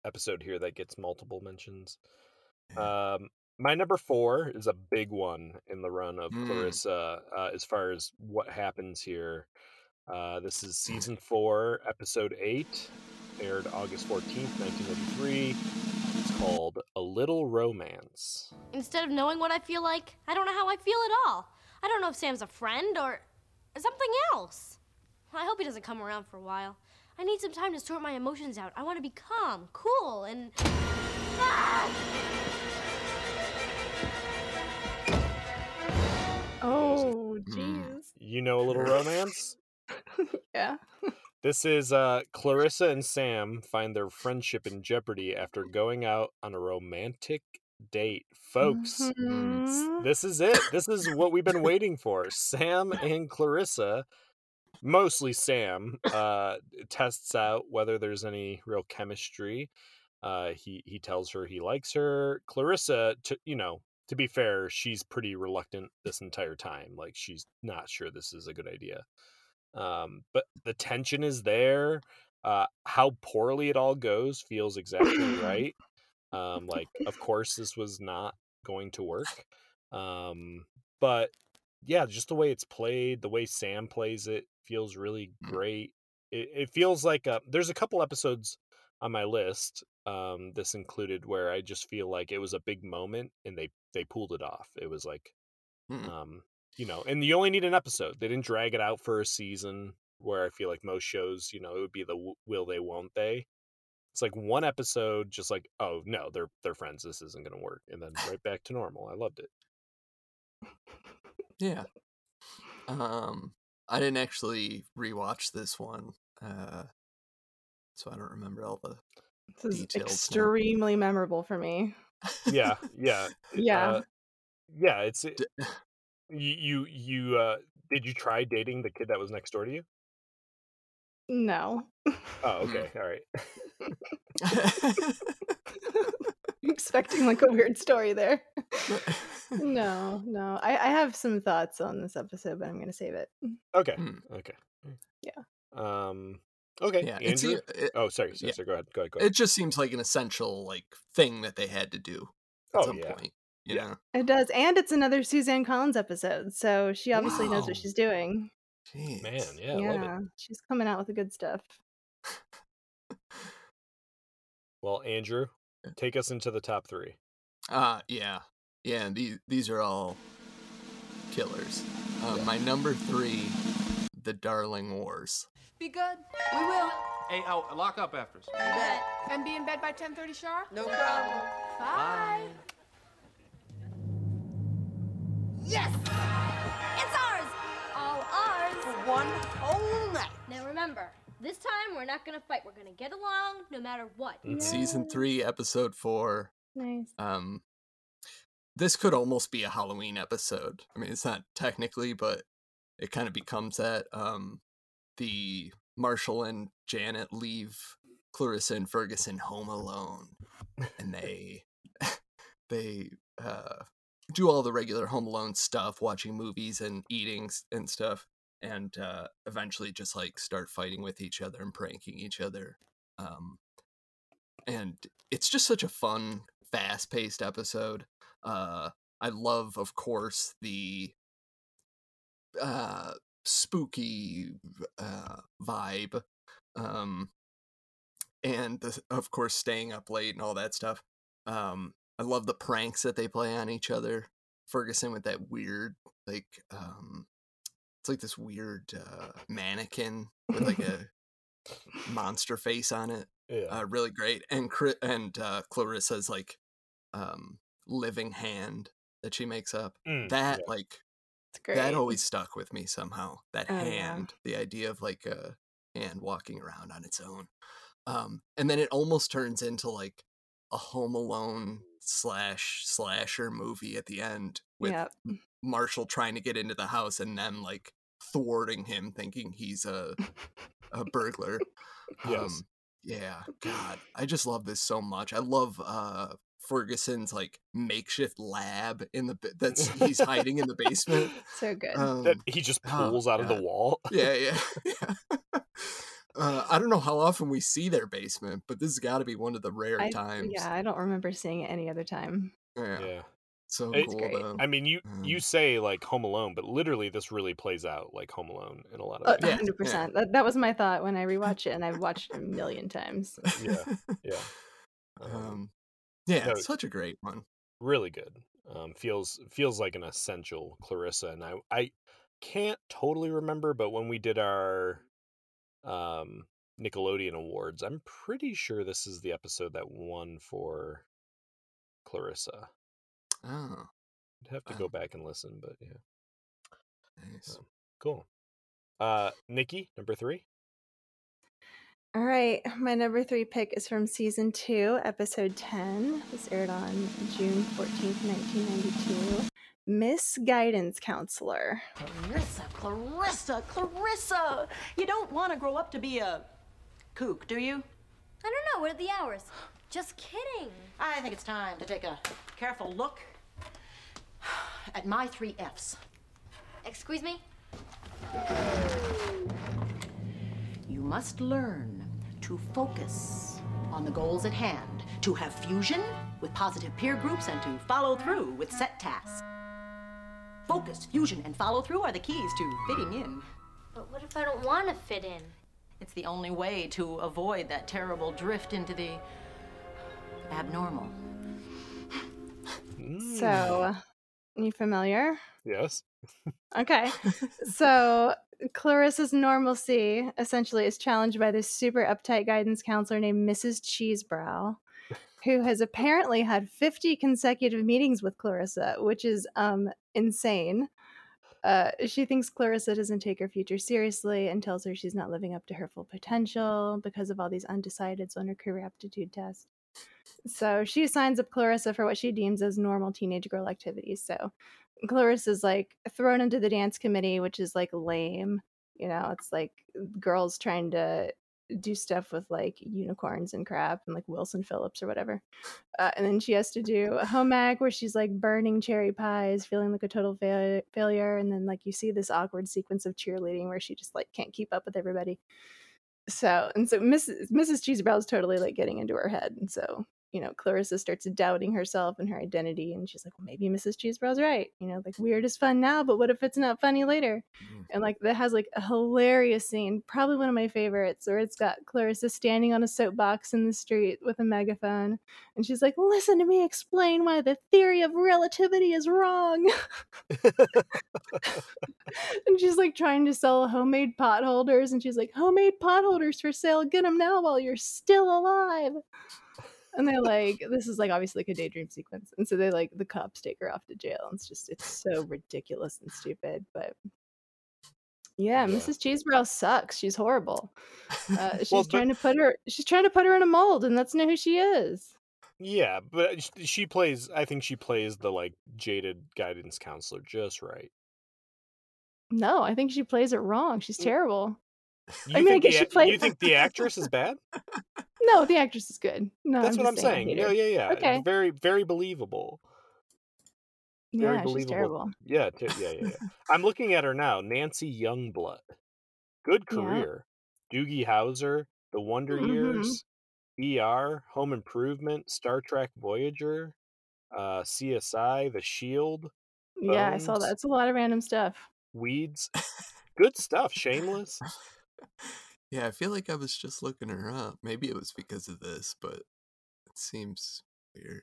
episode here that gets multiple mentions. Um, my number four is a big one in the run of Mm. Clarissa uh, as far as what happens here. Uh, this is season four, episode eight, aired August 14th, 1983. It's called A Little Romance. Instead of knowing what I feel like, I don't know how I feel at all. I don't know if Sam's a friend or something else. I hope he doesn't come around for a while. I need some time to sort my emotions out. I want to be calm, cool, and. Ah! Oh, Mm. jeez. You know A Little Romance? Yeah. This is uh, Clarissa and Sam find their friendship in jeopardy after going out on a romantic date, folks. Mhm. This is it. This is what we've been waiting for. Sam and Clarissa, mostly Sam, uh, tests out whether there's any real chemistry. Uh, he he tells her he likes her. Clarissa, to you know, to be fair, she's pretty reluctant this entire time. Like she's not sure this is a good idea. Um, but the tension is there. Uh, how poorly it all goes feels exactly right. Um, like, of course, this was not going to work. Um, but yeah, just the way it's played, the way Sam plays it feels really Mm. great. It, it feels like uh there's a couple episodes on my list. Um, this included where I just feel like it was a big moment and they they pulled it off. It was like, um, you know, and you only need an episode. They didn't drag it out for a season where I feel like most shows, you know, it would be the will they, won't they. It's like one episode, just like, oh no, they're they're friends. This isn't gonna work, and then right back to normal. I loved it. Yeah. Um, I didn't actually rewatch this one, uh, so I don't remember all the. This is Details now. extremely memorable for me. Yeah, yeah, Yeah. uh, yeah. It's it, you you you. Uh, did you try dating the kid that was next door to you? no. Oh, okay, all right. Expecting like a weird story there. no, no. I, I have some thoughts on this episode, but I'm gonna save it. Okay, Hmm. okay. Yeah. Um. Okay, yeah, it's, Andrew. it, oh, sorry, yeah. sorry. Go ahead. Go ahead. Go ahead. it just seems like an essential like thing that they had to do at Oh, some yeah. point. You Yeah. know? It does, and it's another Suzanne Collins episode, so she obviously knows what she's doing. Jeez. Man, yeah, I love it. she's coming out with the good stuff. Well, Andrew, take us into the top three. Uh yeah. Yeah, these these are all killers. Uh, Yeah. My number three, The Darling Wars. Be good. We will. Hey, oh, lock up after us. And be in bed by 10:30 sharp. No problem. Bye. Yes! It's ours! All ours! For one whole night. Now remember, this time we're not gonna fight. We're gonna get along no matter what. Season three, episode four. Nice. Um, this could almost be a Halloween episode. I mean, it's not technically, but it kind of becomes that. Um, the Marshall and Janet leave Clarissa and Ferguson home alone, and they they uh, do all the regular Home Alone stuff, watching movies and eating and stuff, and uh, eventually just like start fighting with each other and pranking each other. Um, and it's just such a fun, fast-paced episode. Uh, I love, of course, the uh, spooky uh, vibe, um, and the, of course, staying up late and all that stuff. Um, I love the pranks that they play on each other. Ferguson with that weird, like, um, it's like this weird uh, mannequin with like a monster face on it Yeah. uh, really great. And and uh, Clarissa's like um, living hand that she makes up. Mm, That yeah. like great. that always stuck with me somehow. That Oh, yeah. hand, the idea of like a hand walking around on its own. Um, and then it almost turns into like a Home Alone slash slasher movie at the end with Yep. Marshall trying to get into the house and them like thwarting him, thinking he's a a burglar. Yes. Um, yeah, God, I just love this so much. I love uh Ferguson's like makeshift lab in the ba- that's he's hiding in the basement. So good. Um, that he just oh, pulls out of the wall. yeah, yeah, yeah. Uh, I don't know how often we see their basement, but this has got to be one of the rare I, times. yeah, I don't remember seeing it any other time. yeah, Yeah. So It's cool great. I mean, you you Um, say like Home Alone, but literally this really plays out like Home Alone in a lot Uh, of ways. Yeah, hundred percent. That that was my thought when I rewatched it, and I've watched it a million times. Yeah. Yeah. Um, um, yeah, no, such a great one. really good. Um, feels feels like an essential Clarissa, and I I can't totally remember, but when we did our um Nickelodeon awards, I'm pretty sure this is the episode that won for Clarissa. Oh, I'd have to Wow. go back and listen, but yeah, nice. Um, cool. Uh, Nikki, number three. All right, my number three pick is from season two, episode 10. This aired on June 14th, 1992. Miss Guidance Counselor. Clarissa, Clarissa, Clarissa! You don't want to grow up to be a kook, do you? I don't know. What are the hours? Just kidding. I think it's time to take a careful look at my three F's. Excuse me? You must learn to focus on the goals at hand, to have fusion with positive peer groups, and to follow through with set tasks. Focus, fusion, and follow through are the keys to fitting in. But what if I don't want to fit in? It's the only way to avoid that terrible drift into the abnormal. So, you familiar? Yes. Okay. so Clarissa's normalcy essentially is challenged by this super uptight guidance counselor named Mrs. Cheesebrow, who has apparently had 50 consecutive meetings with Clarissa, which is um insane. Uh, she thinks Clarissa doesn't take her future seriously and tells her she's not living up to her full potential because of all these undecideds on her career aptitude test. So she signs up Clarissa for what she deems as normal teenage girl activities. So Clarissa's like thrown into the dance committee, which is like lame. You know, it's like girls trying to do stuff with like unicorns and crap and like Wilson Phillips or whatever. Uh, and then she has to do a home ag where she's like burning cherry pies, feeling like a total fa- failure. And then like you see this awkward sequence of cheerleading where she just like can't keep up with everybody. So and so Mrs. Mrs. Cheesebrow is totally like getting into her head. And so you know, Clarissa starts doubting herself and her identity, and she's like, "Well, maybe Mrs. Cheesebrow's right. You know, like weird is fun now, but what if it's not funny later?" Mm. And like that has like a hilarious scene, probably one of my favorites, where it's got Clarissa standing on a soapbox in the street with a megaphone, and she's like, "Listen to me explain why the theory of relativity is wrong." and she's like trying to sell homemade pot holders, and she's like, "Homemade pot holders for sale. Get them now while you're still alive." And they're like this is like obviously like a daydream sequence. And so they like the cops take her off to jail. And it's just it's so ridiculous and stupid but yeah, mrs cheesebrow sucks. She's horrible. Uh, she's Well, trying but- to put her she's trying to put her in a mold and that's not who she is. Yeah, but she plays. I think she plays the like jaded guidance counselor just right. no i think she plays it wrong. She's terrible You I mean, I think guess the, she played- You think the actress is bad? no the actress is good no That's what I'm saying, saying. Yeah, yeah, yeah. okay Very, very believable. Very yeah she's believable. terrible Yeah, t- yeah, yeah, yeah. I'm looking at her now. Nancy Youngblood. Good Yeah. career. Doogie Howser, The Wonder Mhm. Years, ER, Home Improvement, Star Trek Voyager, uh, CSI, The Shield, yeah i saw Bones. that it's a lot of random stuff Weeds. Good stuff. Shameless. Yeah, I feel like I was just looking her up. Maybe it was because of this, but it seems weird.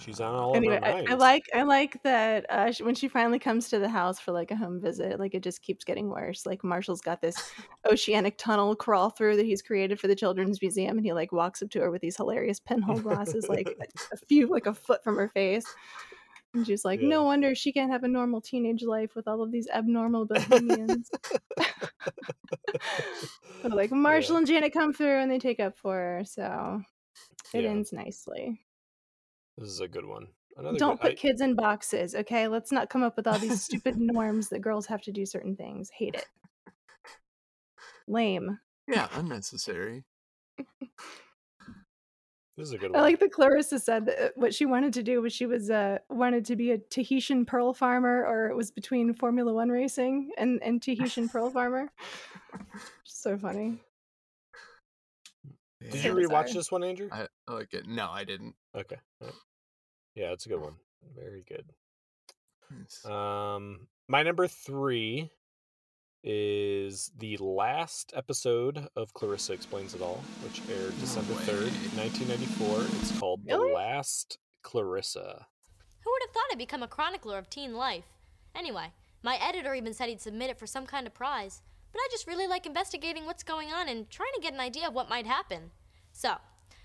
She's on Uh, all anyway, of our I. I like I like that uh, sh- when she finally comes to the house for like a home visit, like it just keeps getting worse. Like Marshall's got this oceanic tunnel crawl through that he's created for the children's museum, and he like walks up to her with these hilarious pinhole glasses, like a, a few like a foot from her face. And she's like, Yeah. "No wonder she can't have a normal teenage life with all of these abnormal bohemians." Like Marshall and Janet come through and they take up for her, so it Yeah. ends nicely. This is a good one. Another Don't good, put I- kids in boxes, okay? Let's not come up with all these stupid norms that girls have to do certain things. Hate it. Lame. yeah, unnecessary. This is a good I like that Clarissa said that uh, what she wanted to do was she was uh wanted to be a Tahitian pearl farmer, or it was between Formula One racing and and Tahitian pearl farmer. So funny. Did you so rewatch this one, Andrew? I okay. No, I didn't. Okay. alright. Yeah, it's a good one. Very good. Nice. Um, my number three is the last episode of Clarissa Explains It All, which aired December third, way. nineteen ninety four. It's called Really? The Last Clarissa. Who would have thought I'd become a chronicler of teen life? Anyway, my editor even said he'd submit it for some kind of prize, but I just really like investigating what's going on and trying to get an idea of what might happen. So,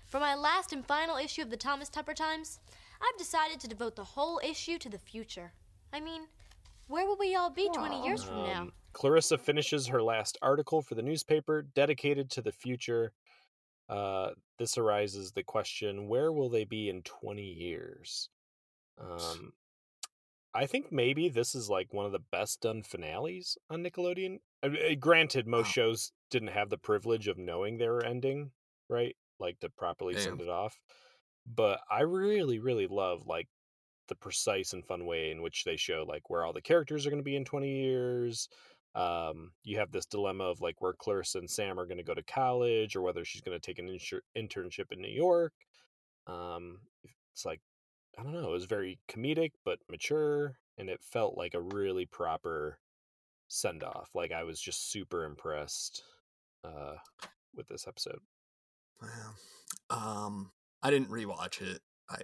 for my last and final issue of the Thomas Tupper Times, I've decided to devote the whole issue to the future. I mean, where will we all be 20 years from um, now? Clarissa finishes her last article for the newspaper dedicated to the future. Uh, this arises the question where will they be in 20 years? Um, I think maybe this is like one of the best done finales on Nickelodeon. I mean, uh, granted, most Wow. shows didn't have the privilege of knowing they were ending, right? Like to properly send it off. But I really, really love like the precise and fun way in which they show like where all the characters are going to be in 20 years. Um, you have this dilemma of like where Clarissa and Sam are going to go to college or whether she's going to take an insur- internship in New York. Um, it's like I don't know, it was very comedic but mature and it felt like a really proper send off. Like I was just super impressed uh with this episode. Um, I didn't rewatch it. I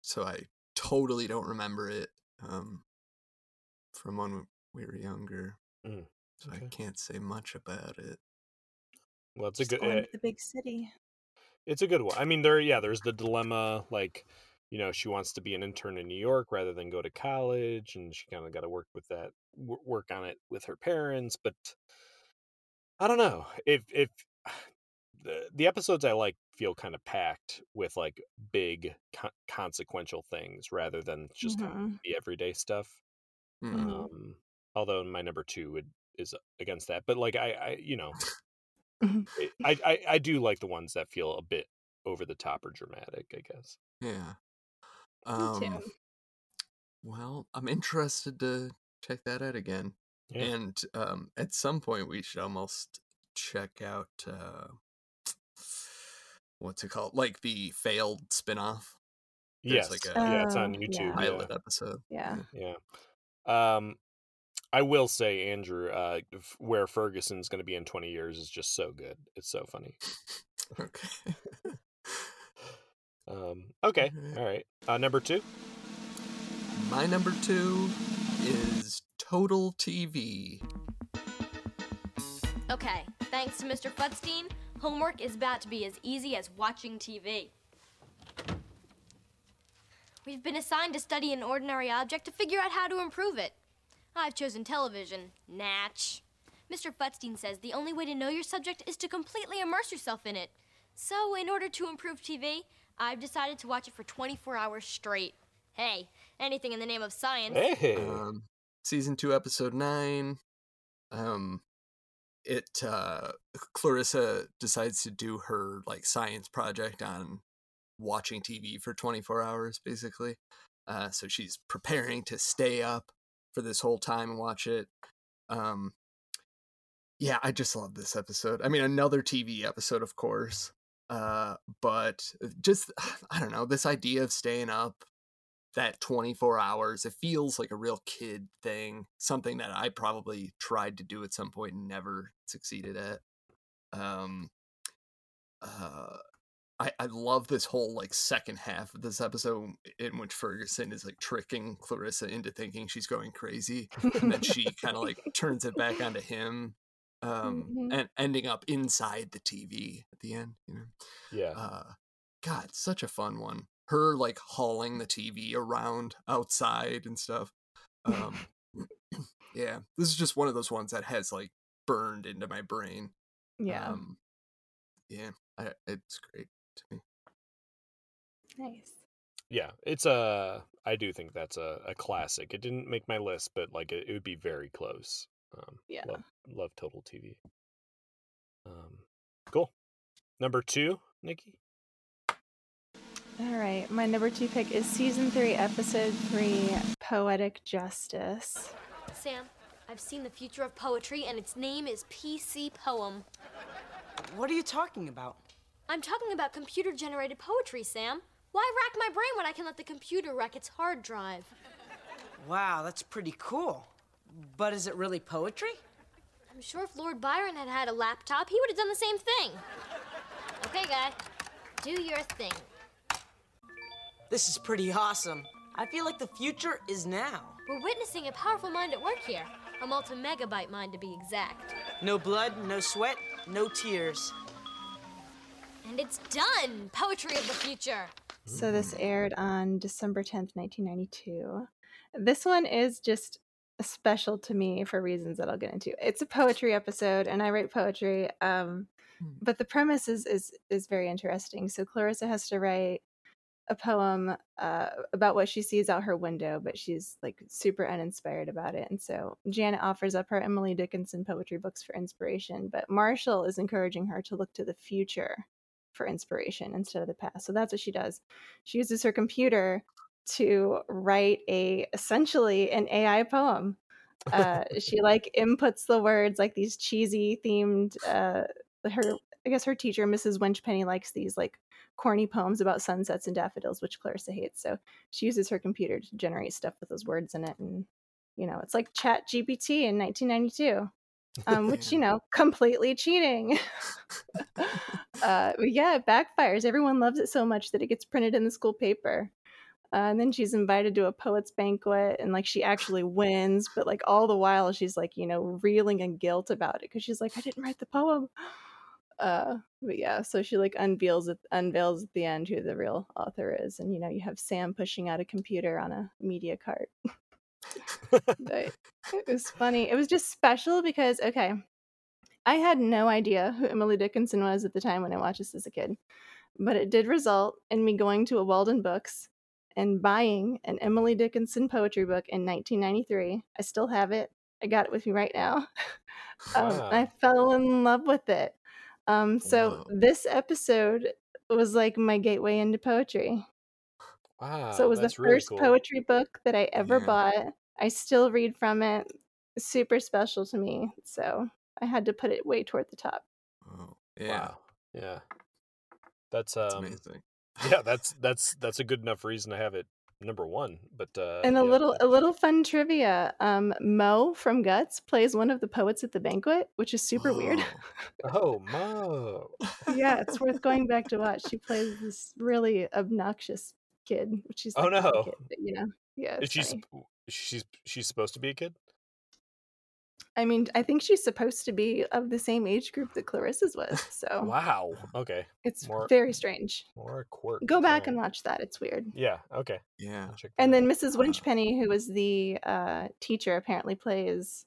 so I totally don't remember it. Um, from when we were younger, Mm, so I can't say much about it. Well, it's a good going to the big city. it's a good one. I mean, there yeah, there's the dilemma like you know, she wants to be an intern in New York rather than go to college and she kind of got to work with that work on it with her parents, but I don't know. If if the the episodes I like feel kind of packed with like big con- consequential things rather than just kind of the everyday stuff. Mm. Mhm. Um, although my number two would is against that, but like I, I you know, Mhm. it- I, I I do like the ones that feel a bit over the top or dramatic. I guess. Yeah. Me Um, too. well, I'm interested to check that out again. Yeah. And um, at some point, we should almost check out uh, what's it called? Like the failed spinoff yes. There's like a- yeah, it's on YouTube. yeah. Yeah. pilot episode. Yeah. Yeah. Um, I will say, Andrew, uh, f- where Ferguson's going to be in 20 years is just so good. It's so funny. Okay. Um, okay. Alright. All right. Uh, number two. My number two is Total TV. Okay, thanks to Mr. Futstein, homework is about to be as easy as watching TV. We've been assigned to study an ordinary object to figure out how to improve it. I've chosen television. Natch. Mr. Futstein says the only way to know your subject is to completely immerse yourself in it. So, in order to improve TV, I've decided to watch it for 24 hours straight. Hey, anything in the name of science. Hey. Um, season two, episode nine. Um, it uh, Clarissa decides to do her like science project on watching TV for 24 hours, basically. Uh, so she's preparing to stay up for this whole time and watch it. Um, yeah, I just love this episode. I mean, another TV episode, of course. Uh, but just I don't know this idea of staying up that 24 hours it feels like a real kid thing something that i probably tried to do at some point and never succeeded at um uh I, I love this whole like second half of this episode in which Ferguson is like tricking Clarissa into thinking she's going crazy, and then she kind of like turns it back onto him, um, Mhm. and ending up inside the TV at the end. You know, yeah. uh god such a fun one her like hauling the tv around outside and stuff um yeah this is just one of those ones that has like burned into my brain Yeah. um yeah I, it's great to me nice. yeah. It's a. I do think that's a, a classic. It didn't make my list, but like it, it would be very close. Um, Yeah. Love, love Total TV. Um, cool. Number two, Nikki. All right. My number two pick is season three, episode three, Poetic Justice. Sam, I've seen the future of poetry, and its name is PC Poem. What are you talking about? I'm talking about computer generated poetry, Sam. Why rack my brain when I can let the computer wreck its hard drive? Wow, that's pretty cool. But is it really poetry? I'm sure if Lord Byron had had a laptop, he would have done the same thing. Okay, guy, do your thing. This is pretty awesome. I feel like the future is now. We're witnessing a powerful mind at work here. A multi-megabyte mind, to be exact. No blood, no sweat, no tears. And it's done! Poetry of the future. So this aired on December 10th, 1992. This one is just special to me for reasons that I'll get into. It's a poetry episode, and I write poetry. Um, Hmm. but the premise is is is very interesting. So Clarissa has to write a poem uh, about what she sees out her window, but she's like super uninspired about it. And so Janet offers up her Emily Dickinson poetry books for inspiration, but Marshall is encouraging her to look to the future for inspiration instead of the past. So that's what she does. She uses her computer to write a essentially an AI poem. Uh, she like inputs the words like these cheesy themed. Uh, her I guess her teacher, Mrs. Winchpenny, likes these like corny poems about sunsets and daffodils, which Clarissa hates. So she uses her computer to generate stuff with those words in it, and you know it's like Chat GPT in 1992. Um, which you know completely cheating. Uh yeah it backfires. Everyone loves it so much that it gets printed in the school paper. Uh, and then she's invited to a poets banquet and like she actually wins but like all the while she's like you know reeling in guilt about it because she's like i didn't write the poem. Uh but yeah so she like unveils it unveils at the end who the real author is. And you know you have sam pushing out a computer on a media cart but it was funny. It was just special because okay i had no idea who emily dickinson was at the time when i watched this as a kid but it did result in me going to a Waldenbooks and buying an emily dickinson poetry book in 1993 i still have it. I got it with me right now. Um, i fell in love with it. Um, so Wow. this episode was like my gateway into poetry Wow, so it was the that's really first cool. poetry book that I ever Yeah. bought. I still read from it. Super special to me. So I had to put it way toward the top. Oh, yeah, Wow. Yeah. That's that's um amazing. yeah, that's that's that's a good enough reason to have it number 1. But uh And a yeah, little a little fun trivia. Um Mo from Guts plays one of the poets at the banquet, which is super weird. Oh, Mo. yeah, it's worth going back to watch. She plays this really obnoxious kid, which she's Oh, like no. kid, but, you know. Yeah, Is it's she funny. sp- she's she's supposed to be a kid? I mean, I think she's supposed to be of the same age group that Clarissa's was. So Wow. Okay. it's More very strange. Moira Quirk. Go back Alright. and watch that. It's weird. Yeah, okay. Yeah. I'll And out. then Mrs. Wow. Winchpenny, who was the uh, teacher, apparently plays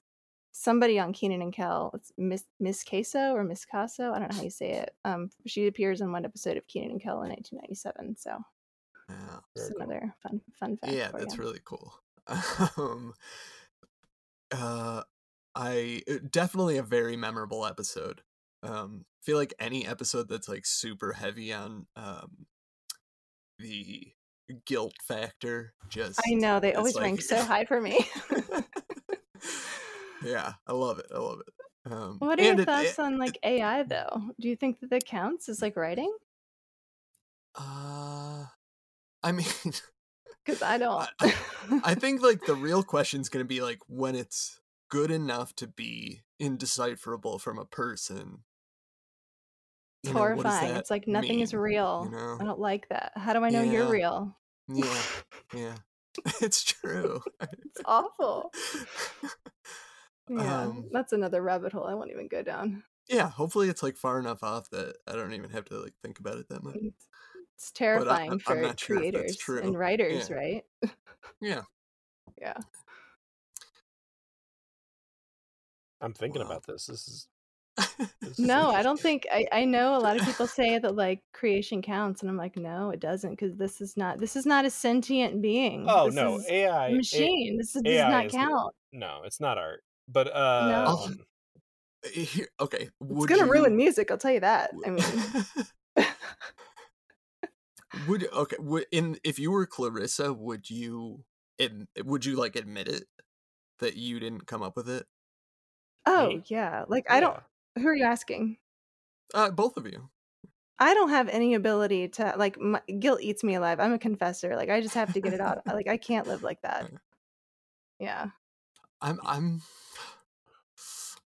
somebody on Kenan and Kel. It's Miss Miss Queso or Miss Caso. I don't know how you say it. Um, she appears in one episode of Kenan and Kel in 1997. So Yeah. Just cool. another fun fun fact. Yeah, that's you. really cool. um, uh, I uh, definitely a very memorable episode. Um, feel like any episode that's like super heavy on um the guilt factor just I know they always like- rank so high for me. yeah, I love it. I love it. Um, what are your it- thoughts it- on like AI though? Do you think that that counts as like writing? uh, I mean, Because I don't. I think like the real question is gonna be like when it's good enough to be indecipherable from a person. It's you know, horrifying. It's like nothing is real. You know? I don't like that. How do I know you're real? Yeah, yeah, it's true. It's awful. Yeah, Um, that's another rabbit hole I won't even go down. yeah, hopefully it's like far enough off that I don't even have to like think about it that much. It's, it's terrifying I'm for not sure if that's creators true. and writers, Yeah. right? Yeah. Yeah. I'm thinking Wow. about this. This is this is No, I don't think I, I know a lot of people say that like creation counts, and I'm like, no, it doesn't, because this is not this is not a sentient being. Oh This no, is AI a A- machine. This is, does not is the- count. no, it's not art. But No. um Here- okay, It's would gonna you, ruin music. I'll tell you that. I mean, would okay would in if you were Clarissa, would you ad- would you like admit it that you didn't come up with it? oh Me? yeah, like I don't. Who are you asking? Uh, both of you. I don't have any ability to like my, guilt eats me alive. I'm a confessor. Like I just have to get it out. Like I can't live like that. Yeah. I'm I'm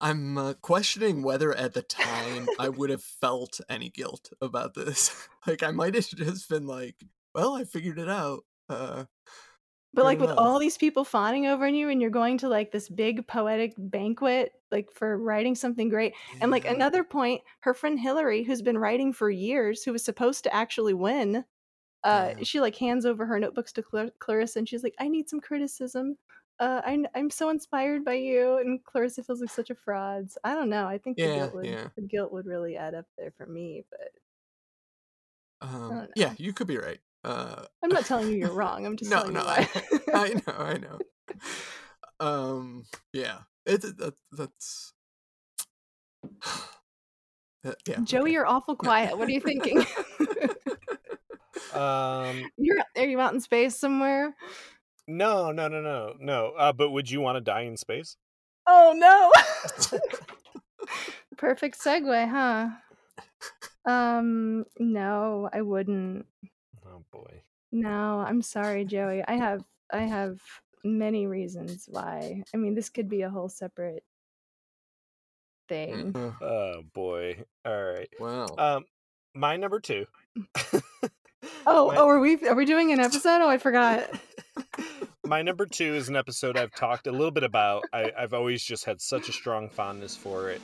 I'm uh, questioning whether at the time I would have felt any guilt about this. like I might have just been like, "Well, I figured it out." Uh, But like with all these people fawning over you and you're going to like this big poetic banquet like for writing something great. And like another point, her friend Hillary who's been writing for years who was supposed to actually win uh Yeah. she like hands over her notebooks to Clar- Clarissa and she's like I need some criticism. Uh, I, I'm so inspired by you, and Clarissa feels like such a fraud. So I don't know. I think the Yeah, guilt would yeah. the guilt would really add up there for me, but Um, yeah, you could be right. Uh, I'm not telling you you're wrong. I'm just no, telling no, you. I, I know, I know. Um, yeah, it, that, that's. Uh, yeah, Joey, okay. you're awful quiet. What are you thinking? Um, you're are you out in space somewhere? No, no, no, no, no. Uh, but would you want to die in space? Oh no! Perfect segue, huh? Um, no, I wouldn't. Oh boy. No, I'm sorry, Joey. I have I have many reasons why. I mean, this could be a whole separate thing. Oh boy. All right. wow. Um, my number two. Oh, my, oh, are we are we doing an episode? Oh, I forgot. my number two is an episode I've talked a little bit about. I, I've always just had such a strong fondness for it.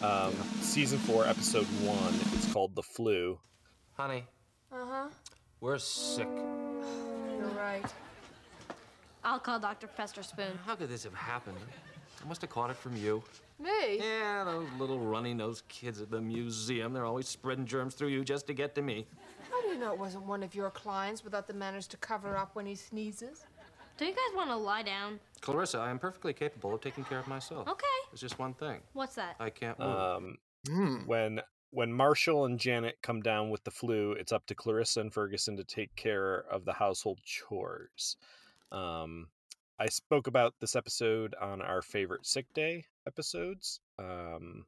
Mm. Um, season four, episode one. It's called The Flu. Honey, Uh huh. we're sick. You're right. I'll call Dr. Pester Spoon. How could this have happened? I must have caught it from you. Me? Yeah, those little runny-nosed kids at the museum. They're always spreading germs through you just to get to me. How do you know it wasn't one of your clients without the manners to cover up when he sneezes? Do you guys want to lie down? Clarissa, I am perfectly capable of taking care of myself. Okay. There's just one thing. What's that? I can't move. Um, Hmm. when when Marshall and Janet come down with the flu, it's up to Clarissa and Ferguson to take care of the household chores. Um, I spoke about this episode on our favorite sick day episodes. Um,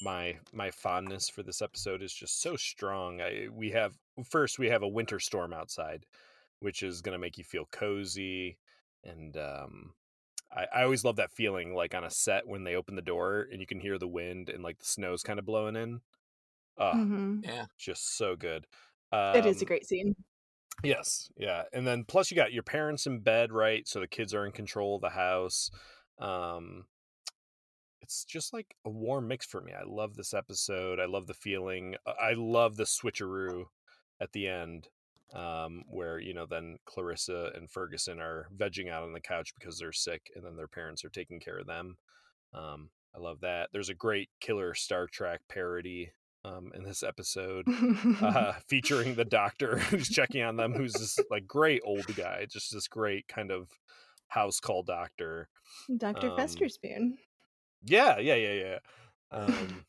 my my fondness for this episode is just so strong. I we have first we have a winter storm outside, which is going to make you feel cozy and um I, I always love that feeling like on a set when they open the door and you can hear the wind and like the snow's kind of blowing in. Oh, Mhm. Yeah. just so good. Uh it is a Um, great scene. Yes, yeah, and then plus you got your parents in bed, right? So the kids are in control of the house. Um, it's just like a warm mix for me. I love this episode. I love the feeling. Uh, I love the switcheroo at the end, um, where you know then Clarissa and Ferguson are vegging out on the couch because they're sick, and then their parents are taking care of them. Um, I love that. There's a great killer Star Trek parody um, in this episode uh, featuring the doctor who's checking on them, who's this like great old guy, just this great kind of house call doctor. Dr. um, Festerspoon. Yeah, yeah, yeah, yeah. Um,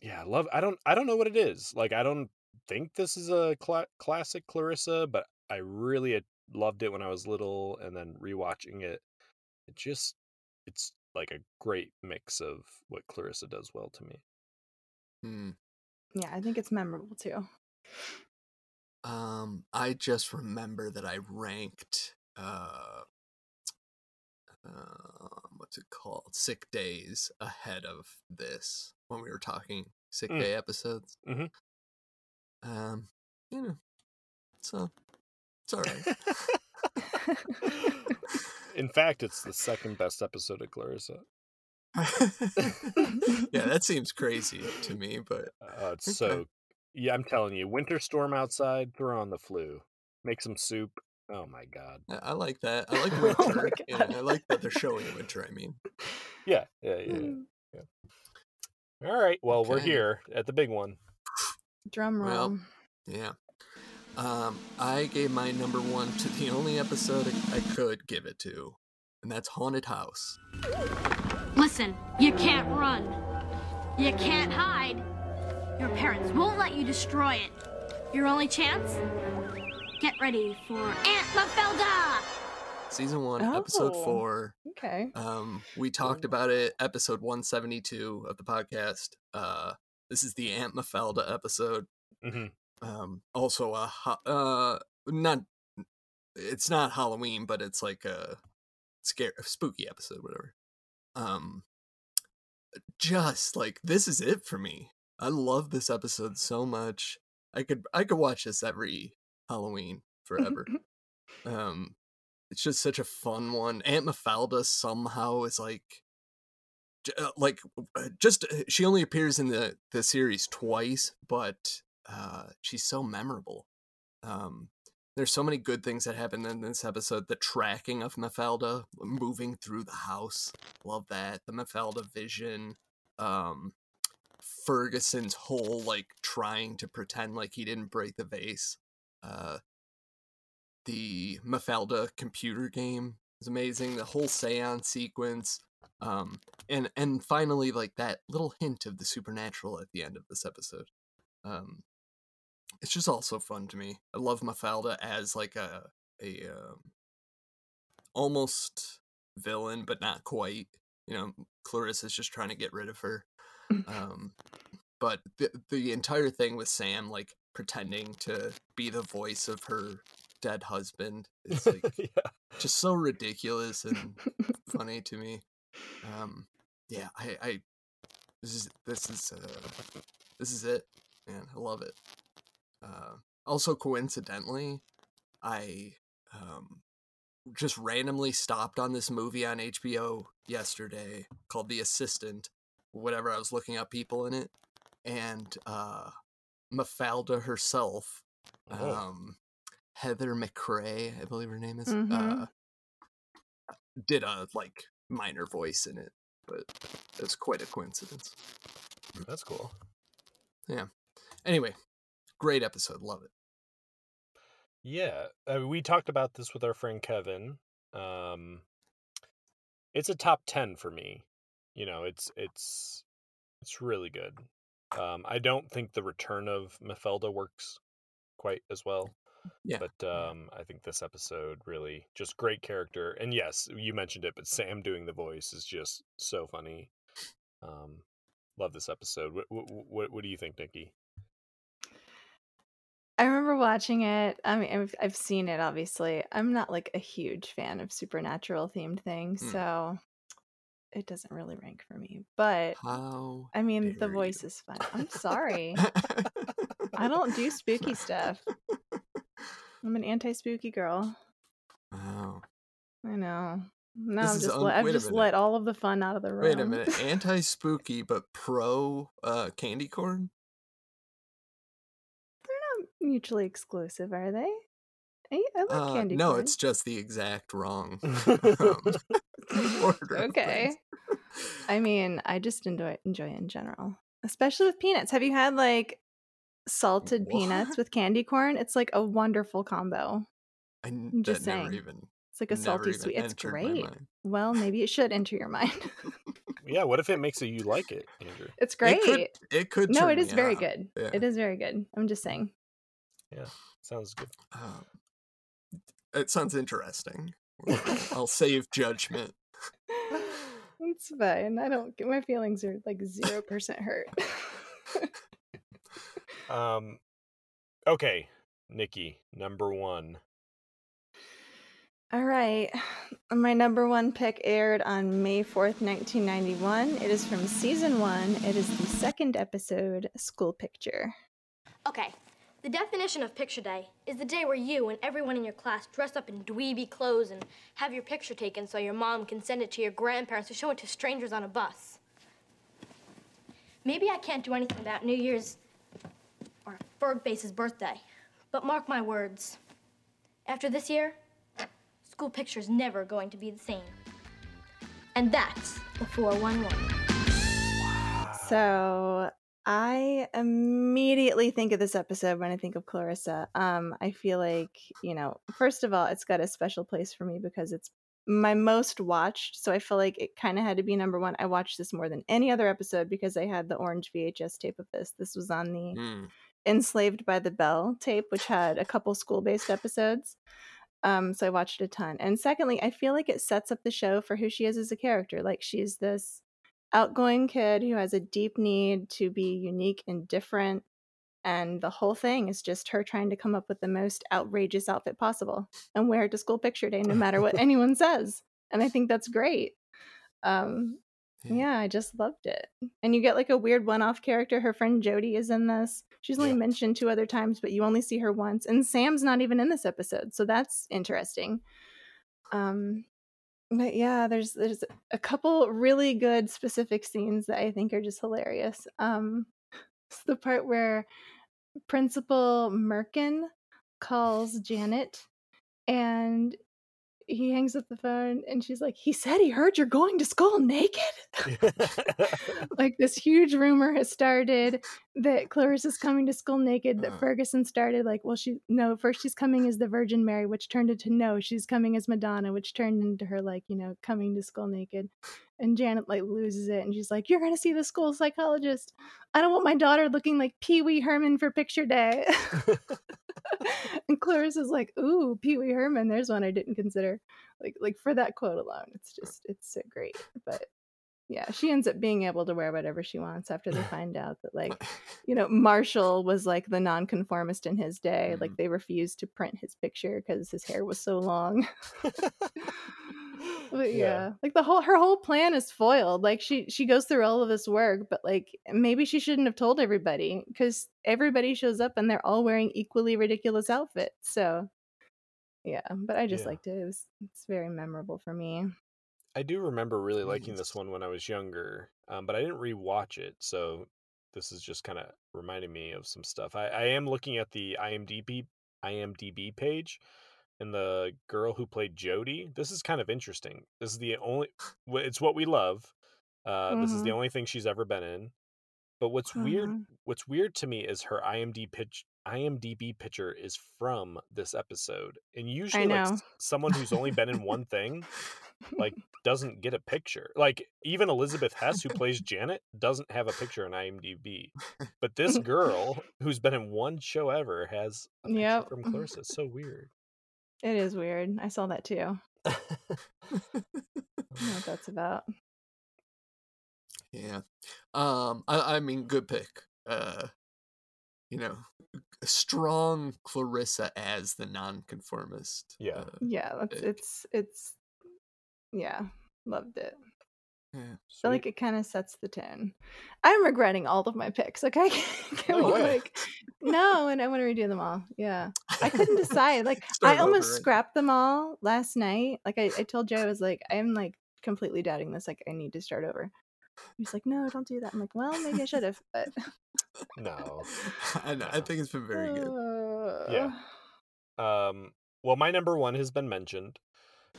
yeah, I love. I don't. I don't know what it is. Like, I don't think this is a cla- classic Clarissa, but I really loved it when I was little, and then rewatching it, it just it's like a great mix of what Clarissa does well to me. Hmm. Yeah, I think it's memorable too. Um, I just remember that I ranked uh, uh, what's it called? Sick days ahead of this when we were talking sick Mm. day episodes. Mhm. Um, you know, so it's all right. In fact, it's the second best episode of Clarissa. yeah, that seems crazy to me, but Uh, it's so yeah, I'm telling you, winter storm outside, throw on the flu, make some soup. Oh my god. I, I like that. I like Oh winter. yeah, God. I like that they're showing winter. I mean, Yeah, yeah, yeah. yeah, yeah. All right, well, we're here at the big one. Drum roll. Well, yeah. Um, I gave my number one to the only episode I I could give it to, and that's Haunted House. Listen, you can't run. You can't hide. Your parents won't let you destroy it. Your only chance? Get ready for Aunt Mafalda! Season one, episode Oh. four. Okay. Um, we talked about it, episode 172 of the podcast. Uh, this is the Aunt Mafalda episode. hmm Um, also a ho- uh, not, it's not Halloween, but it's like a scare, spooky episode, whatever. Um, just like this is it for me. I love this episode so much. I could I could watch this every Halloween forever. um, it's just such a fun one. Aunt Mafalda somehow is like, j- uh, like uh, just uh, she only appears in the the series twice, but uh, she's so memorable. Um, there's so many good things that happen in this episode. The tracking of Mafalda moving through the house, love that. The Mafalda vision, um, Ferguson's whole like trying to pretend like he didn't break the vase. Uh, the Mafalda computer game is amazing. The whole seance sequence, um, and and finally like that little hint of the supernatural at the end of this episode. Um, it's just all so fun to me. I love Mafalda as like a a um, almost villain, but not quite. You know, Clarissa's just trying to get rid of her. Um, but the the entire thing with Sam like pretending to be the voice of her dead husband is like yeah. just so ridiculous and funny to me. Um, yeah, I, I this is this is uh, this is it, man. I love it. Uh, also, coincidentally, I um, just randomly stopped on this movie on HBO yesterday called The Assistant. Whatever, I was looking up people in it, and uh, Mafalda herself, Oh. um, Heather McRae, I believe her name is, Mhm. uh, did a like minor voice in it, but it's quite a coincidence. That's cool. Yeah. Anyway, great episode, love it. Yeah, uh, we talked about this with our friend Kevin. Um, it's a top ten for me. You know, it's it's it's really good. Um, I don't think the return of Mafalda works quite as well. Yeah. But um, I think this episode really just great character. And yes, you mentioned it, but Sam doing the voice is just so funny. Um, love this episode. What what what, what do you think, Nikki? I remember watching it. I mean, I've, I've seen it, obviously. I'm not like a huge fan of supernatural themed things, Hmm. so it doesn't really rank for me. But How? I mean, the dare you. voice is fun. I'm sorry. I don't do spooky stuff. I'm an anti spooky girl. Oh. I know. No, I've just, un- let, I've just let all of the fun out of the room. Wait a minute. Anti spooky, but pro uh, candy corn? They're not mutually exclusive, are they? I, I like Uh, candy no, corn. it's just the exact wrong um, order. Okay. I mean, I just enjoy enjoy in general, especially with peanuts. Have you had like salted peanuts with candy corn? It's like a wonderful combo. I n- I'm just that never saying. even. It's like a salty sweet. It's great. Well, maybe it should enter your mind. Yeah, what if it makes it you like it, Andrew? it's great. It could. It could. no, it is very on. good. Yeah. It is very good. I'm just saying. Yeah, sounds good. Um, it sounds interesting. I'll save judgment. It's fine. I don't. My feelings are like zero percent hurt. Um, okay, Nikki, number one. All right. My number one pick aired on May 4th, 1991. It is from season one. It is the second episode, School Picture. Okay, the definition of picture day is the day where you and everyone in your class dress up in dweeby clothes and have your picture taken so your mom can send it to your grandparents or show it to strangers on a bus. Maybe I can't do anything about New Year's or Bergface's birthday, but mark my words. After this year, school picture's never going to be the same. And that's the 411. So I immediately think of this episode when I think of Clarissa. Um, I feel like, you know, first of all, it's got a special place for me because it's my most watched. So I feel like it kind of had to be number one. I watched this more than any other episode because I had the orange VHS tape of this. This was on the Mm. Enslaved by the Bell tape, which had a couple school based episodes. Um, so I watched a ton. And secondly, I feel like it sets up the show for who she is as a character. Like she's this outgoing kid who has a deep need to be unique and different. And the whole thing is just her trying to come up with the most outrageous outfit possible and wear it to school picture day, no matter what anyone says. And I think that's great. Um, Yeah. yeah, I just loved it. And you get like a weird one off character. Her friend Jody is in this. She's only Yeah. mentioned two other times, but you only see her once. And Sam's not even in this episode. So that's interesting. Um but yeah, there's there's a couple really good specific scenes that I think are just hilarious. Um it's the part where Principal Merkin calls Janet and he hangs up the phone and she's like, He said he heard you're going to school naked. like this huge rumor has started that Clarissa's coming to school naked, that Uh. Ferguson started like, well, she no, first she's coming as the Virgin Mary, which turned into no, she's coming as Madonna, which turned into her like, you know, coming to school naked. And Janet like loses it and she's like, You're gonna see the school psychologist. I don't want my daughter looking like Pee Wee Herman for picture day. and Clarissa's like, Ooh, Pee Wee Herman, there's one I didn't consider. Like like for that quote alone, it's just it's so great. But yeah, she ends up being able to wear whatever she wants after they find out that like, you know, Marshall was like the nonconformist in his day. Like mm-hmm. they refused to print his picture because his hair was so long. But yeah. Yeah. like the whole her whole plan is foiled. Like she she goes through all of this work, but like maybe she shouldn't have told everybody because everybody shows up and they're all wearing equally ridiculous outfits. So yeah, but I just Yeah. liked it. It was it's very memorable for me. I do remember really liking this one when I was younger, um, but I didn't rewatch it, so this is just kind of reminding me of some stuff. I, I am looking at the IMDb IMDb page, and the girl who played Jody. This is kind of interesting. This is the only. It's what we love. Uh, This is the Mhm. only thing she's ever been in. But what's weird? Mhm. What's weird to me is her IMDb pitch. IMDb picture is from this episode, and usually, like someone who's only been in one thing, like doesn't get a picture. Like even Elizabeth Hess, who plays Janet, doesn't have a picture on IMDb. But this girl, who's been in one show ever, has a picture Yep. from Clarissa. It's so weird. It is weird. I saw that too. I don't know what that's about. Yeah. Um I I mean good pick. Uh you know, a strong Clarissa as the nonconformist. Yeah. Uh, Yeah, that's it's it's yeah, loved it. Yeah. I feel like it kind of sets the tone. I'm regretting all of my picks. Okay, can No we way. like no, and I want to redo them all. Yeah, I couldn't decide. Like Start I almost over, scrapped them all last night. Like I, I told Joe, I was like, I'm like completely doubting this. Like I need to start over. He's like, no, don't do that. I'm like, well, maybe I should have, but no. I I think it's been very good. Yeah. Um, well, my number one has been mentioned.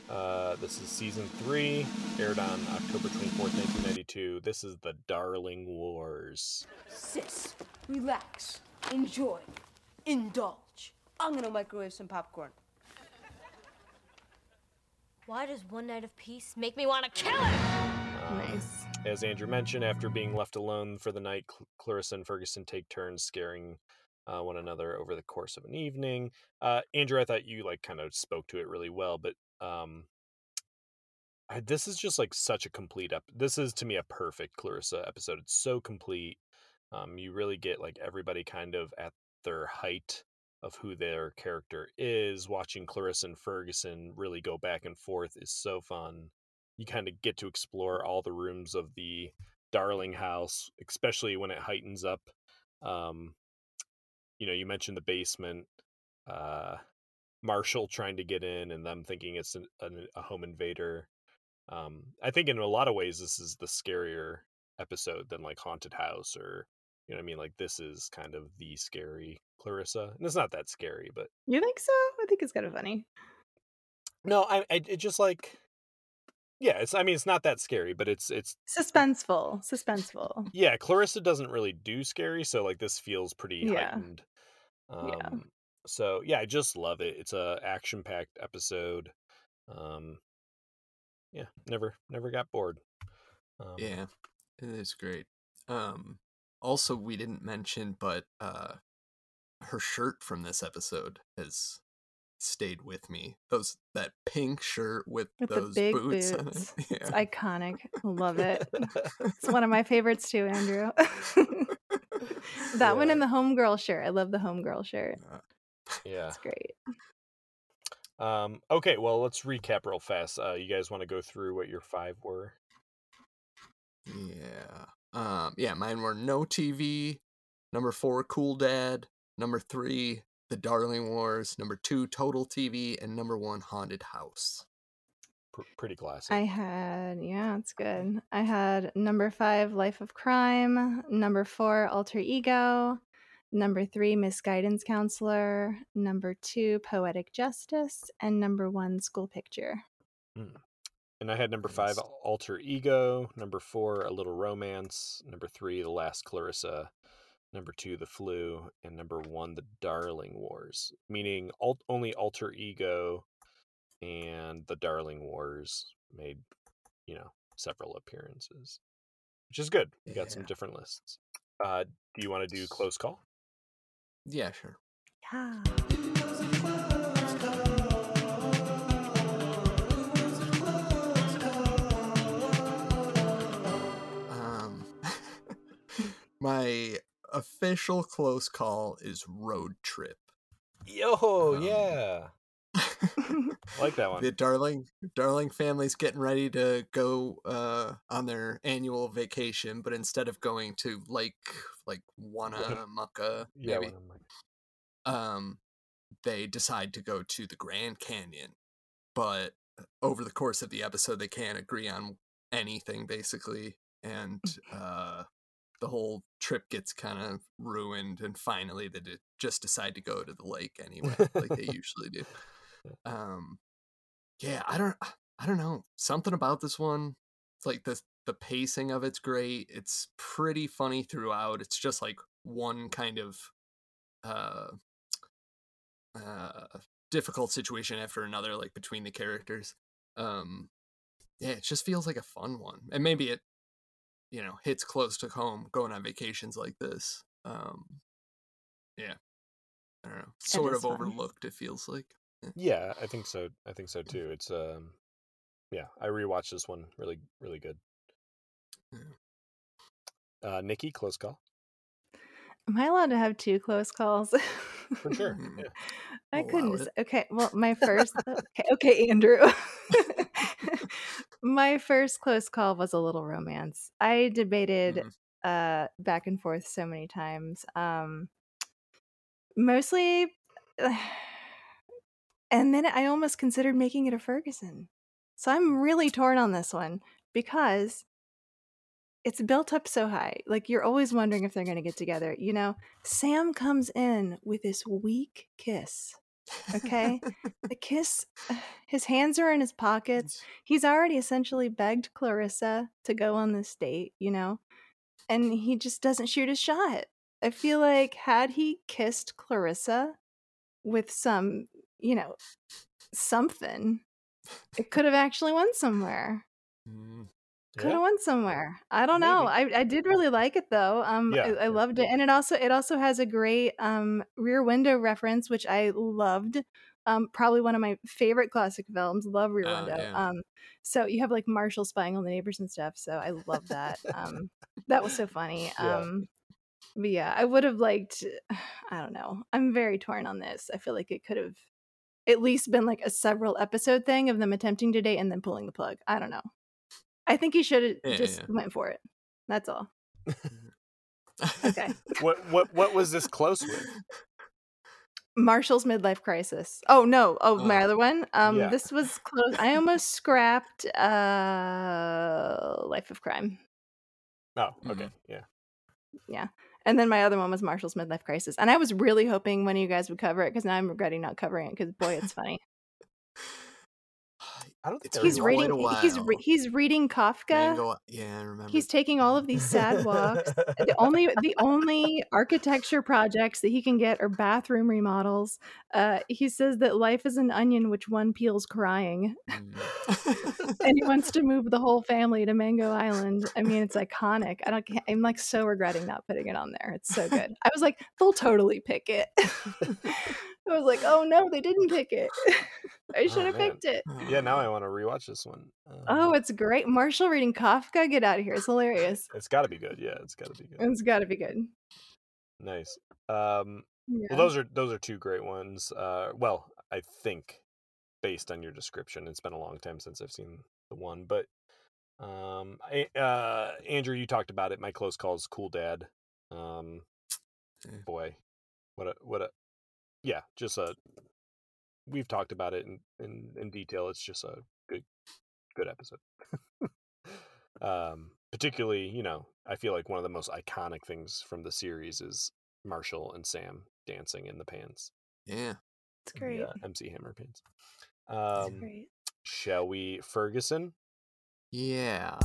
Uh, this is season three, aired on October 24th, 1992. This is The Darling Wars. Sis, relax, enjoy, indulge. I'm gonna microwave some popcorn. Why does one night of peace make me want to kill her? Um, nice. As Andrew mentioned, after being left alone for the night, Cl- Clarissa and Ferguson take turns scaring uh, one another over the course of an evening. Uh, Andrew, I thought you like kind of spoke to it really well, but um, I, this is just like such a complete up. This is to me a perfect Clarissa episode. It's so complete. Um, you really get like everybody kind of at their height of who their character is. Watching Clarissa and Ferguson really go back and forth is so fun you kind of get to explore all the rooms of the darling house especially when it heightens up um you know you mentioned the basement uh marshall trying to get in and them thinking it's an, an, a home invader um i think in a lot of ways this is the scarier episode than like haunted house or you know what i mean like this is kind of the scary clarissa and it's not that scary but You think so? I think it's kind of funny. no i, I it just like yeah it's i mean it's not that scary but it's it's Suspenseful, suspenseful. yeah clarissa doesn't really do scary so like this feels pretty Yeah. heightened um Yeah. So yeah i just love it it's a action packed episode um yeah never never got bored um, Yeah. It is great. Um also we didn't mention but uh her shirt from this episode has stayed with me. Those that pink shirt with, With those big boots. boots. on it. It's iconic. Love it. It's one of my favorites too, Andrew. that one Yeah. and the homegirl shirt. I love the homegirl shirt. Yeah It's great. um okay well let's recap real fast uh you guys want to go through what your five were Yeah. Um yeah, mine were no TV, number 4 Cool Dad, number 3 The Darling Wars, number 2 Total TV and number 1 Haunted House. Pr- pretty classic I had, yeah, it's good. I had number five, Life of Crime, number four, Alter Ego, Number three, misguidance counselor. Number two, poetic justice. And number one, school picture. And I had number five, alter ego. Number four, a little romance. Number three, the last Clarissa. Number two, the flu, and number one, the Darling Wars. Meaning, alt- only alter ego and the Darling Wars made, you know, several appearances, which is good. We got some different lists. Uh, do you want to do close call? Yeah, sure. Yeah. Um, my official close call is road trip. Yo, Um, yeah, like that one. the darling darling family's getting ready to go uh on their annual vacation but instead of going to lake like Wanamaca yeah, maybe um they decide to go to the Grand Canyon but over the course of the episode they can't agree on anything basically and uh the whole trip gets kind of ruined and finally they d- just decide to go to the lake anyway like they usually do um yeah i don't i don't know something about this one it's like the the pacing of it's great it's pretty funny throughout it's just like one kind of uh uh difficult situation after another like between the characters. Um yeah it just feels like a fun one and maybe it you know hits close to home going on vacations like this um yeah i don't know sort of fun. overlooked it feels like Yeah, I think so. I think so too. It's um, yeah, I rewatched this one. Really, really good. Uh, Nikki, close call Am I allowed to have two close calls? for sure. Yeah. I couldn't. Okay, well, my first. okay, okay, Andrew. my first close call was a little romance. I debated Mhm. uh back and forth so many times. Um, mostly, and then I almost considered making it a Ferguson. So I'm really torn on this one because it's built up so high. Like you're always wondering if they're going to get together. You know, Sam comes in with this weak kiss. Okay? the kiss, his hands are in his pockets. He's already essentially begged Clarissa to go on this date, you know? And he just doesn't shoot a shot. I feel like had he kissed Clarissa with some, you know, something, it could have actually went somewhere. Mm. Could have Yeah. went somewhere. I don't know. I, I did really like it though. Um, Yeah, I, I yeah. loved it, and it also it also has a great um Rear Window reference, which I loved. Um, probably one of my favorite classic films. Love Rear Oh, Window. yeah. Um, so you have like Marshall spying on the neighbors and stuff. So I love that. Um, that was so funny. Yeah. Um, but yeah, I would have liked. I don't know. I'm very torn on this. I feel like it could have at least been like a several episode thing of them attempting to date and then pulling the plug. I don't know. I think he should have Yeah, just yeah. went for it. That's all. Okay. What what what was this close with? Marshall's midlife crisis. Oh no. Oh, my Oh. other one. Um, Yeah. this was close. I almost scrapped uh Life of Crime. Oh, Mhm. yeah, yeah. And then my other one was Marshall's midlife crisis. And I was really hoping one of you guys would cover it because now I'm regretting not covering it because boy, it's funny. I don't think It's I been he's reading he's re- he's reading Kafka. Mango, yeah, I remember. He's taking all of these sad walks. the only the only architecture projects that he can get are bathroom remodels. Uh, he says that life is an onion which one peels crying, Mm. and he wants to move the whole family to Mango Island. I mean, it's iconic. I don't. I'm like so regretting not putting it on there. It's so good. I was like, they'll totally pick it. I was like, oh no, they didn't pick it. I should have man. picked it. yeah, now I want to rewatch this one. Oh, Um, it's great. Marshall reading Kafka. Get out of here. It's hilarious. it's got to be good. Yeah, it's got to be good. It's got to be good. Nice. Um, Yeah. well, those are those are two great ones. Uh, well, I think based on your description, it's been a long time since I've seen the one, but um, I, uh, Andrew, you talked about it. My close call is Cool Dad. Um, Yeah. boy, what a what a yeah, just a. We've talked about it in in, in detail. It's just a good good episode. um, particularly, you know, I feel like one of the most iconic things from the series is Marshall and Sam dancing in the pants. Yeah. It's great. The, uh, MC Hammer pants. Um, great. shall we Ferguson? Yeah.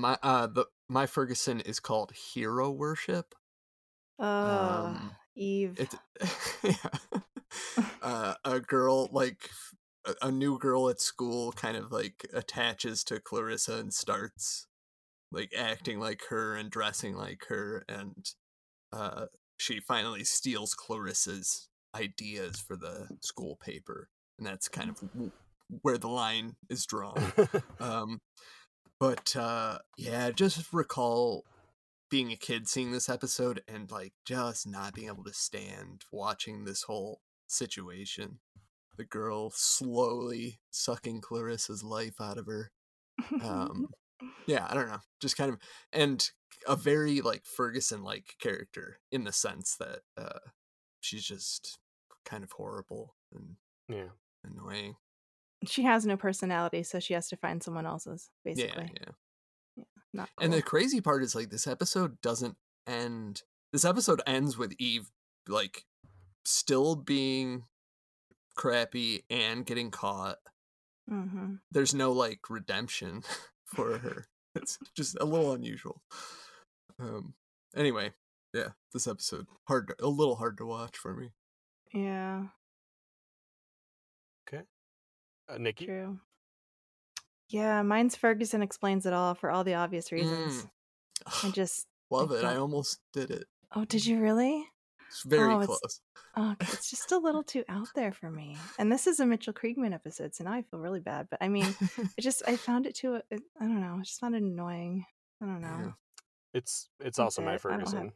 My uh the my Ferguson is called Hero Worship. Oh, Um, Eve. It's yeah. uh, a girl like a, a new girl at school kind of like attaches to Clarissa and starts like acting like her and dressing like her and uh she finally steals Clarissa's ideas for the school paper and that's kind of w- where the line is drawn um but uh yeah just recall being a kid seeing this episode and like just not being able to stand watching this whole situation. The girl slowly sucking clarissa's life out of her. Um yeah i don't know just kind of and a very like ferguson like character in the sense that uh she's just kind of horrible and Yeah. annoying she has no personality, so she has to find someone else's, basically. yeah basically. yeah Not And the crazy part is like this episode doesn't end. This episode ends with Eve like still being crappy and getting caught. hmm There's no like redemption for her. It's just a little unusual. Um anyway, yeah, this episode hard to, a little hard to watch for me. Yeah, Uh, Nikki? true. Yeah, mine's Ferguson explains it all for all the obvious reasons. I just Love it. I almost did it. Oh, did you really? It's very Oh, it's- close. Oh, it's just a little too out there for me. And this is a Mitchell Kriegman episode, so now I feel really bad. But I mean, it just I found it too. It, I don't know. I just found it annoying. I don't know. Yeah. It's it's That's also my it. I have- Ferguson.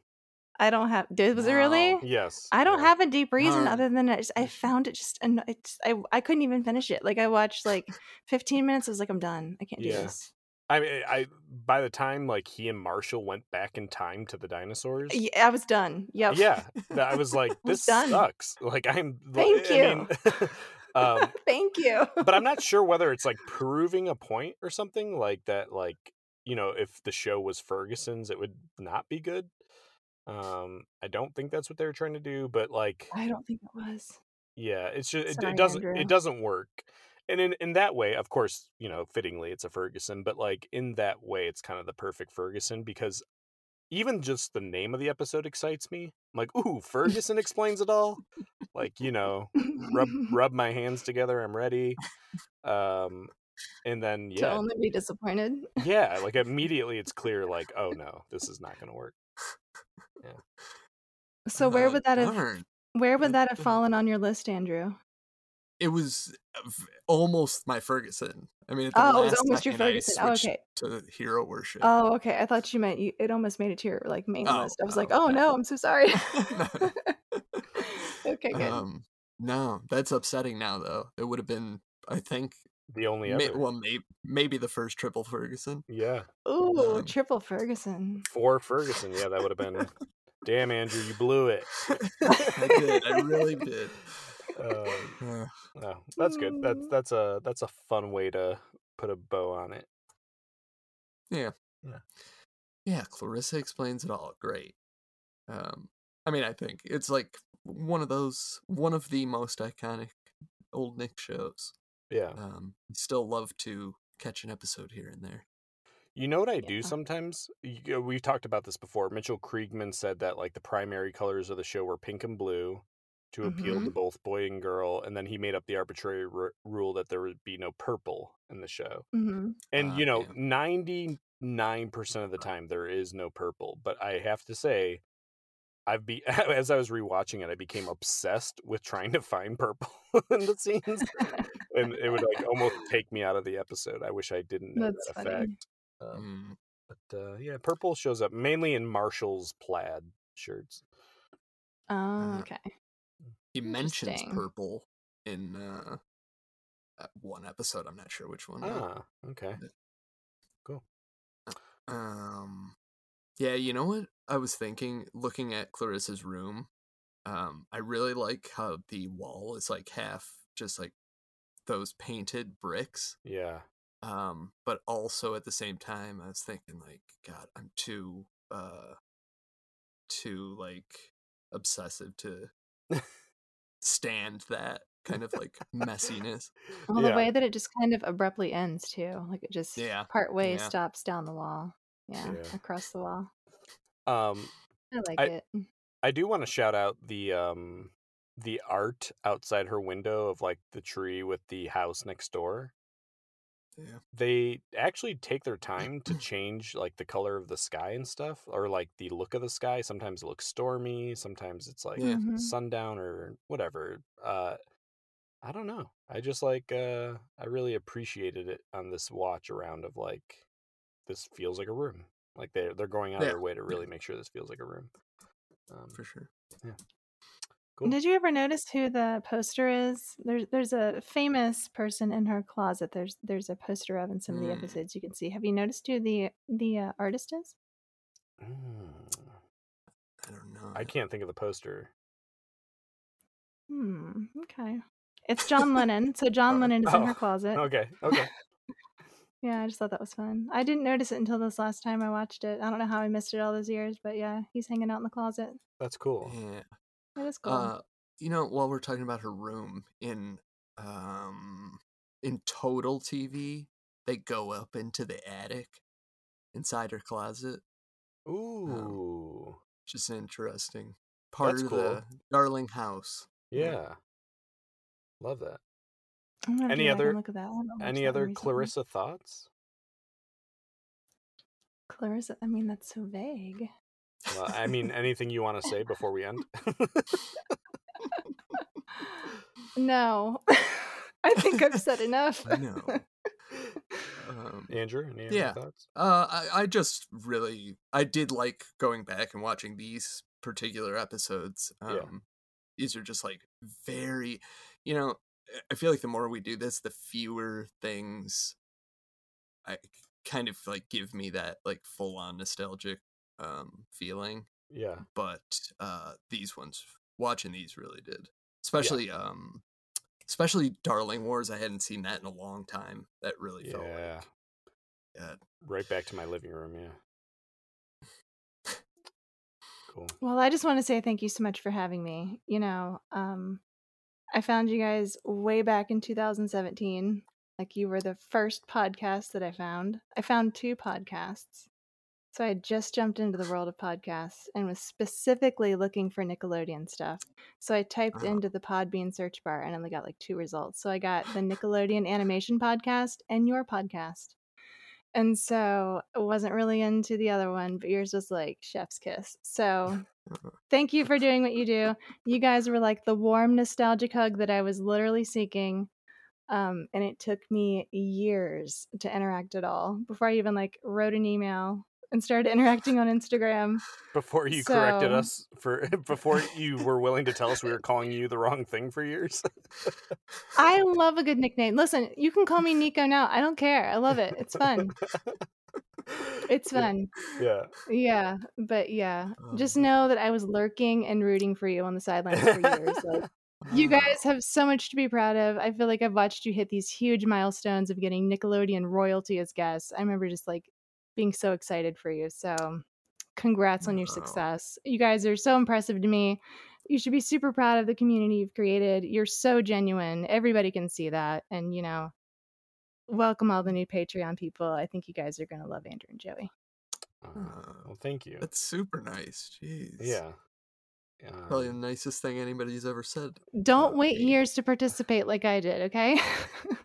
I don't have. Did was it really? Yes. I don't yeah. have a deep reason No. other than I, just, I found it just anno- it's I I couldn't even finish it. Like I watched like 15 minutes. I was like, I'm done. I can't do this. I mean, I by the time like he and Marshall went back in time to the dinosaurs, Yeah, I was done. Yep. yeah, I was like, I was this sucks. Like I'm. Thank I mean, um, Thank you. but I'm not sure whether it's like proving a point or something like that. Like you know, if the show was Ferguson's, it would not be good. Um, I don't think that's what they were trying to do, but like, I don't think it was. yeah, it's just it, Sorry, it doesn't Andrew. it doesn't work. And in in that way, of course, you know, fittingly, it's a Ferguson, but like in that way, it's kind of the perfect Ferguson because even just the name of the episode excites me. I'm like, ooh, Ferguson explains it all. Like, you know, rub rub my hands together, I'm ready. Um, and then yeah, to only be disappointed. yeah, like immediately it's clear, like, oh no, this is not gonna work. So where Oh, would that have darn. where would that have fallen on your list, Andrew? It was uh, almost my Ferguson. I mean, Oh, it was almost your Ferguson. Oh, okay. To hero worship. Oh, okay. I thought you meant you. It almost made it to your like main Oh, list. I was like, oh, oh no, I'm so sorry. Okay, good. Um, no, that's upsetting now though. It would have been, I think, The only may, well, may, maybe the first triple Ferguson. yeah, Ooh, um, triple Ferguson. for Ferguson, yeah, that would have been. Damn, Andrew, you blew it. I did. I really did. Um, Uh, Oh, that's good. That's Mm. that's a that's a fun way to put a bow on it. yeah. Yeah. Yeah. Clarissa explains it all. Great. Um, I mean, I think it's like one of those, one of the most iconic old Nick shows. Yeah. Um, still love to catch an episode here and there. You know what I do sometimes? Uh, We've talked about this before. Mitchell Kriegman said that like the primary colors of the show were pink and blue to appeal to both boy and girl, and then he made up the arbitrary r- rule that there would be no purple in the show. hmm And Ah, you know, yeah. ninety nine percent of the time there is no purple. But I have to say, I've be as I was rewatching it, I became obsessed with trying to find purple in the scenes, and it would like almost take me out of the episode. I wish I didn't know That's that funny. effect. Um, but uh, yeah, purple shows up mainly in Marshall's plaid shirts. Oh, Uh, okay. he mentions purple in uh, uh, one episode. I'm not sure which one. though. Ah, okay. Cool. Um, yeah, you know what? I was thinking, looking at Clarissa's room, Um, I really like how the wall is like half just like those painted bricks. Yeah. Um, but also at the same time, I was thinking like, God, I'm too uh too like obsessive to stand that kind of like messiness. Well, Yeah. the way that it just kind of abruptly ends too, like it just Yeah, part way yeah. stops down the wall. Yeah, Yeah. across the wall. Um, I like I- it. I do want to shout out the um the art outside her window of like the tree with the house next door. Yeah. They actually take their time to change like the color of the sky and stuff or like the look of the sky. Sometimes it looks stormy, sometimes it's like Yeah. Mhm. sundown or whatever. Uh I don't know. I just like uh I really appreciated it on this watch around of like this feels like a room. Like they they're going out of their way to yeah. really make sure this feels like a room. Um, For sure. Cool. Did you ever notice who the poster is? There's there's a famous person in her closet. There's there's a poster of in some of the Mm. episodes you can see. Have you noticed who the the uh, artist is? Mm, I don't know. I can't think of the poster. Hmm. Okay. It's John Lennon. So John Oh, Lennon is in oh, her closet. Okay, okay. Yeah, I just thought that was fun. I didn't notice it until this last time I watched it. I don't know how I missed it all those years, but yeah, he's hanging out in the closet. That's cool. Yeah. That is cool. Uh, you know, while we're talking about her room in um in Total TV, they go up into the attic inside her closet. Ooh. Just interesting. Part That's of cool. the Darling House. Yeah. Love that. Any go back and other- look at that. I Any other. Clarissa thoughts? Clarissa. I mean, that's so vague. Well, I mean, anything you want to say before we end? No, I think I've said enough. No. Um, Andrew, any Yeah. thoughts? Uh, I, I just really, I did like going back and watching these particular episodes. Um, Yeah. These are just like very, you know, I feel like the more we do this, the fewer things I kind of like give me that like full on nostalgic um feeling. Yeah. But uh these ones, watching these really did. Especially um especially Darling Wars. I hadn't seen that in a long time. That really felt Yeah. like yeah, Right back to my living room, yeah. Cool. Well, I just want to say thank you so much for having me. You know, um, I found you guys way back in 2017. Like you were the first podcast that I found. I found two podcasts. So I had just jumped into the world of podcasts and was specifically looking for Nickelodeon stuff. So I typed Uh-huh. into the Podbean search bar and only got like two results. So I got the Nickelodeon animation podcast and your podcast. And so I wasn't really into the other one, but yours was like chef's kiss. So thank you for doing what you do. You guys were like the warm, nostalgic hug that I was literally seeking. Um, and it took me years to interact at all before I even like wrote an email and started interacting on Instagram. Before you corrected us for before you were willing to tell us we were calling you the wrong thing for years. I love a good nickname. Listen, you can call me Nico now. I don't care. I love it. It's fun. It's fun. Yeah. Yeah, but yeah, just Um, know that I was lurking and rooting for you on the sidelines for years. Like, you guys have so much to be proud of. I feel like I've watched you hit these huge milestones of getting Nickelodeon royalty as guests. I remember just like being so excited for you. So, congrats on your Wow. success. You guys are so impressive to me. You should be super proud of the community you've created. You're so genuine. Everybody can see that. And, you know, welcome all the new Patreon people. I think you guys are going to love Andrew and Joey. Uh, well, thank you. That's super nice. Jeez. Yeah. Probably the Um, nicest thing anybody's ever said. Don't wait me. years to participate like I did, okay?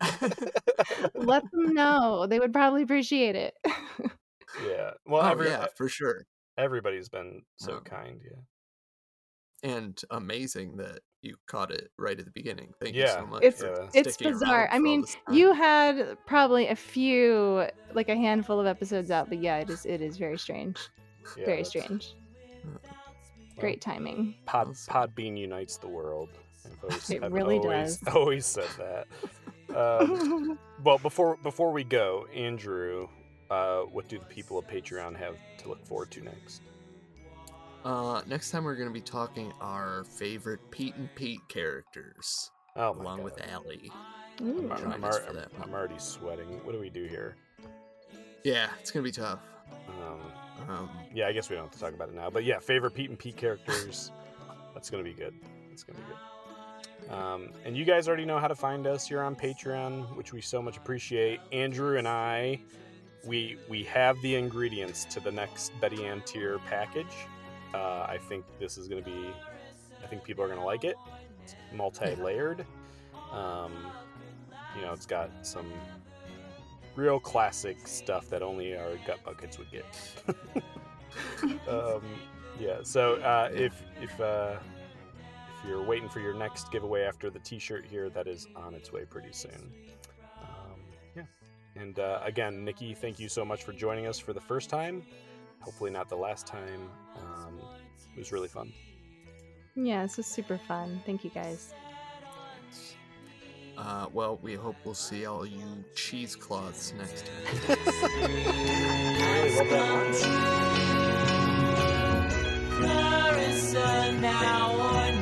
Let them know. They would probably appreciate it. yeah. Well, oh every, yeah, for sure. everybody's been so Um, kind. Yeah. And amazing that you caught it right at the beginning. Thank you so much. It's yeah. it's bizarre. I mean, you had probably a few like a handful of episodes out, but yeah, it is it is very strange. yeah very that's- strange. well, Great timing. Pod Awesome. Podbean unites the world. I've always, It I've really always, does. Always said that. Um, well, before before we go, Andrew, uh, what do the people of Patreon have to look forward to next? Uh, next time we're gonna be talking our favorite Pete and Pete characters, Oh along God. with Allie. Ooh. I'm, I'm, us al- for I'm already sweating. What do we do here? Yeah, it's gonna be tough. Um, Um, yeah, I guess we don't have to talk about it now. But yeah, favorite Pete and Pete characters. That's gonna be good. That's gonna be good. Um, and you guys already know how to find us. You're on Patreon, which we so much appreciate. Andrew and I, we we have the ingredients to the next Betty Ann tier package. Uh, I think this is gonna be. I think people are gonna like it. It's multi-layered. Um, you know, it's got some real classic stuff that only our gut buckets would get. um, yeah. So uh, if if uh, if you're waiting for your next giveaway after the T-shirt here, that is on its way pretty soon. Yeah. And uh, again, Nikki, thank you so much for joining us for the first time. Hopefully not the last time. Um, it was really fun. Yeah, this was super fun. Thank you guys. uh, well, we hope we'll see all you cheesecloths next time. I really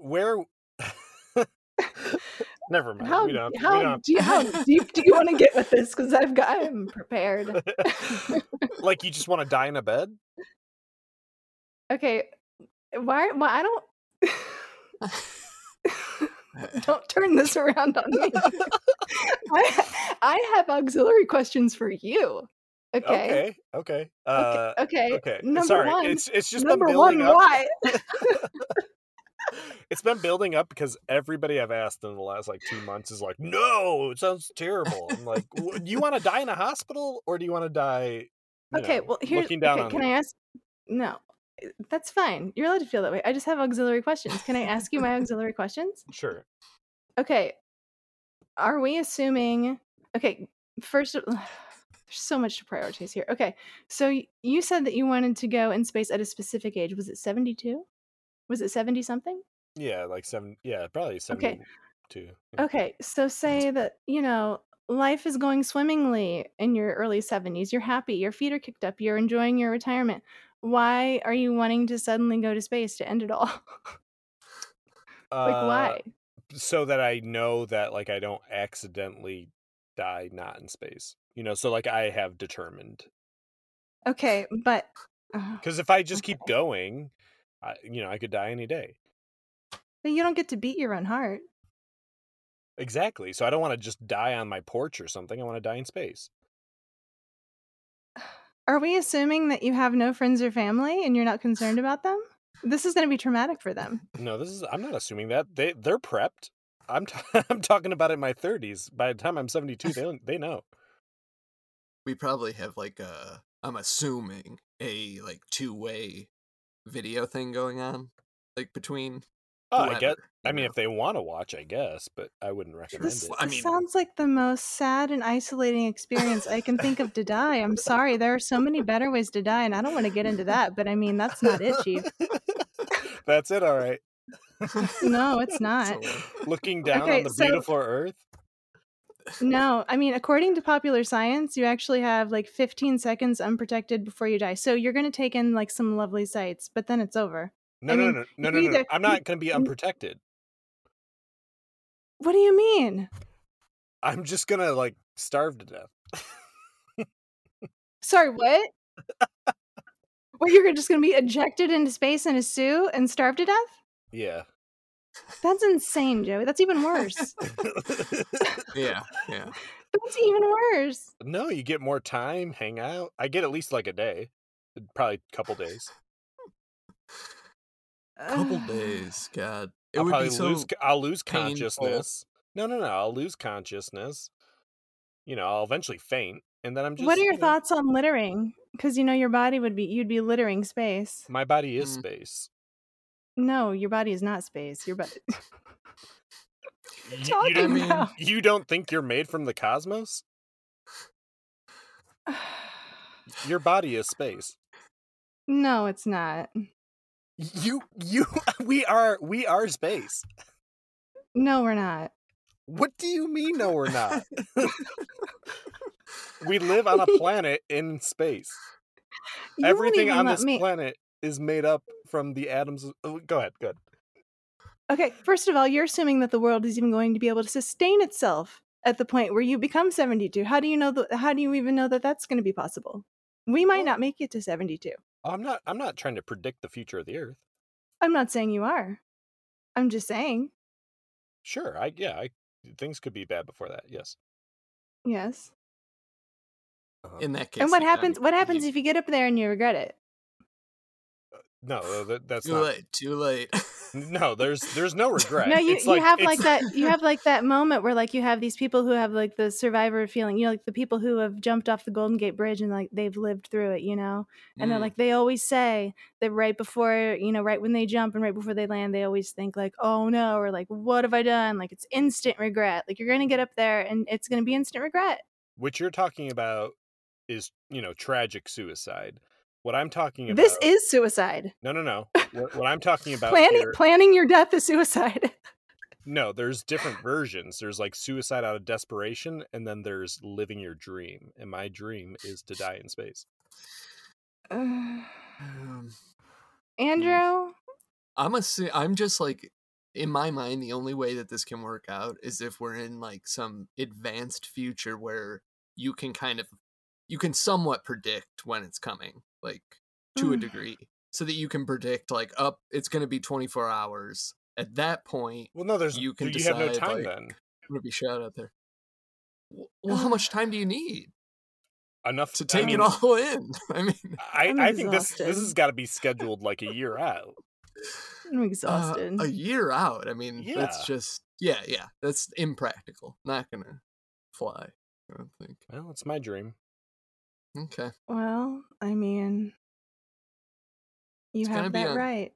Where? Never mind. How we don't. how, do you, how deep do you want to get with this? Because I've got I'm prepared. like you just want to die in a bed? Okay, why? Why I don't. don't turn this around on me. I, I have auxiliary questions for you. Okay. Okay. Okay. Uh, okay. okay. Number Sorry. one. It's it's just number one. Why? It's been building up because everybody I've asked in the last like two months is like, "No, it sounds terrible." I'm like, "Do you want to die in a hospital or do you want to die?" okay. know, well, here's looking down okay. Can I ask? No, eh, that's fine. You're allowed to feel that way. I just have auxiliary questions. Can I ask you my auxiliary questions? Sure. Okay. Are we assuming? Okay. First, there's so much to prioritize here. Okay. So you said that you wanted to go in space at a specific age. Was it 72? Was it 70 something? Yeah, like seven. Yeah, probably Okay. seventy-two. yeah. Okay, so say that, you know, life is going swimmingly in your early 70s. You're happy, your feet are kicked up, you're enjoying your retirement. Why are you wanting to suddenly go to space to end it all? like, Uh, why? So that I know that like I don't accidentally die not in space. You know, so like I have determined Okay, but. because if I just keep going, I, you know, I could die any day. but you don't get to beat your own heart. Exactly. So I don't want to just die on my porch or something. I want to die in space. Are we assuming that you have no friends or family and you're not concerned about them? This is going to be traumatic for them. No, this is. I'm not assuming that they they're prepped. I'm t- I'm talking about in my 30s. By the time I'm 72, they they know. we probably have like a i'm assuming a like two-way video thing going on like between Oh, I get. whoever, I you mean, know? if they want to watch, I guess, but I wouldn't recommend This, it. I this mean- sounds like the most sad and isolating experience I can think of to die. I'm sorry. There are so many better ways to die, and I don't want to get into that, but I mean, that's not it, Chief. That's it. All right. No, it's not. So, Looking down Okay, on the so- beautiful Earth. No, I mean, according to popular science, you actually have like 15 seconds unprotected before you die. So you're going to take in like some lovely sights, but then it's over. No, I no, mean, no, no, no, no, no. I'm not going to be unprotected. What do you mean? I'm just gonna like starve to death. Sorry, what? Well, you're just going to be ejected into space in a suit and starve to death? Yeah. That's insane, Joey. That's even worse. Yeah, yeah. That's even worse. No, you get more time, hang out. I get at least like a day, probably a couple days. Couple days, God. It I'll would probably be so lose. I'll lose painful. consciousness. No, no, no. I'll lose consciousness. You know, I'll eventually faint, and then I'm just. what are your you know, thoughts on littering? Because you know your body would be you'd be littering space. My body is Mm. space. No, your body is not space. Your body. You, you don't. about? You don't think you're made from the cosmos? Your body is space. no, it's not. You, you, we are, we are space. No, we're not. What do you mean? No, we're not. we live on a planet in space. You Everything on this me- planet is made up from the atoms. Of, oh, go ahead. Good. Okay, first of all, you're assuming that the world is even going to be able to sustain itself at the point where you become 72. How do you know that? How do you even know that that's going to be possible? We might not make it to 72. I'm not. I'm not trying to predict the future of the Earth. I'm not saying you are. I'm just saying, Sure. I yeah. I things could be bad before that. Yes. yes. Uh-huh. in that case. And what yeah, happens? you- What happens you- if you get up there and you regret it? No, that, that's Too not. late. Too late. No, there's there's no regret. No, you, It's you have it's- like that. You have like that moment where like you have these people who have like the survivor feeling. You know, like the people who have jumped off the Golden Gate Bridge and like they've lived through it. You know, and they're Mm. like they always say that right before you know, right when they jump and right before they land, they always think like, oh no, or like what have I done? Like it's instant regret. Like you're gonna get up there and it's gonna be instant regret. what you're talking about is you know tragic suicide. What I'm talking about. This is suicide. no, no, no. What, what I'm talking about Planning here. planning your death is suicide. No, there's different versions. There's like suicide out of desperation, and then there's living your dream. And my dream is to die in space. Ugh. Um, Andrew, I'm assu- I'm just like in my mind the only way that this can work out is if we're in like some advanced future where you can kind of you can somewhat predict when it's coming like to a Mm. degree so that you can predict like up it's going to be 24 hours at that point Well, no, there's you can you decide have no time like, then. I'm going to be shot out there well how much time do you need Enough to I take mean, it all in i mean I, I'm I think this this has got to be scheduled like a year out. I'm uh, exhausted. a year out i mean Yeah. that's just yeah yeah that's impractical not gonna fly i don't think Well, it's my dream. Okay well, I mean, you It's have be that on- right.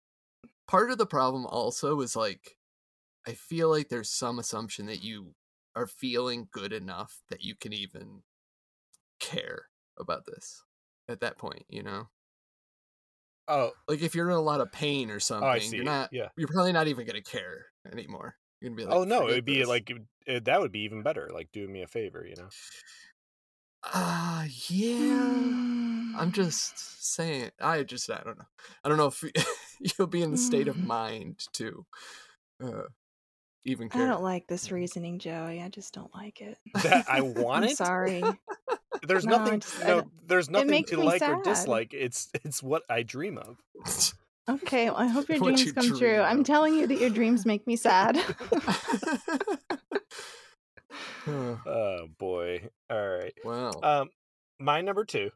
part of the problem also is like i feel like there's some assumption that you are feeling good enough that you can even care about this at that point you know Oh, like if you're in a lot of pain or oh, something see. you're not Yeah. you're probably not even gonna care anymore you're gonna be like oh no, it'd be this." like it, it- that would be even better. Like doing me a favor, you know. Ah, yeah. I'm just saying. I just, I don't know. I don't know if you'll be in the state of mind to uh, even I don't like this reasoning, Joey. I just don't like it. That I want I'm it. sorry. There's No, nothing. just- no, there's nothing to me like or dislike. It's it's what I dream of. Okay, well, I hope your What dreams you come true. dream I'm telling you that your dreams make me sad. Uh, Oh boy. All right. wow. Um, my number two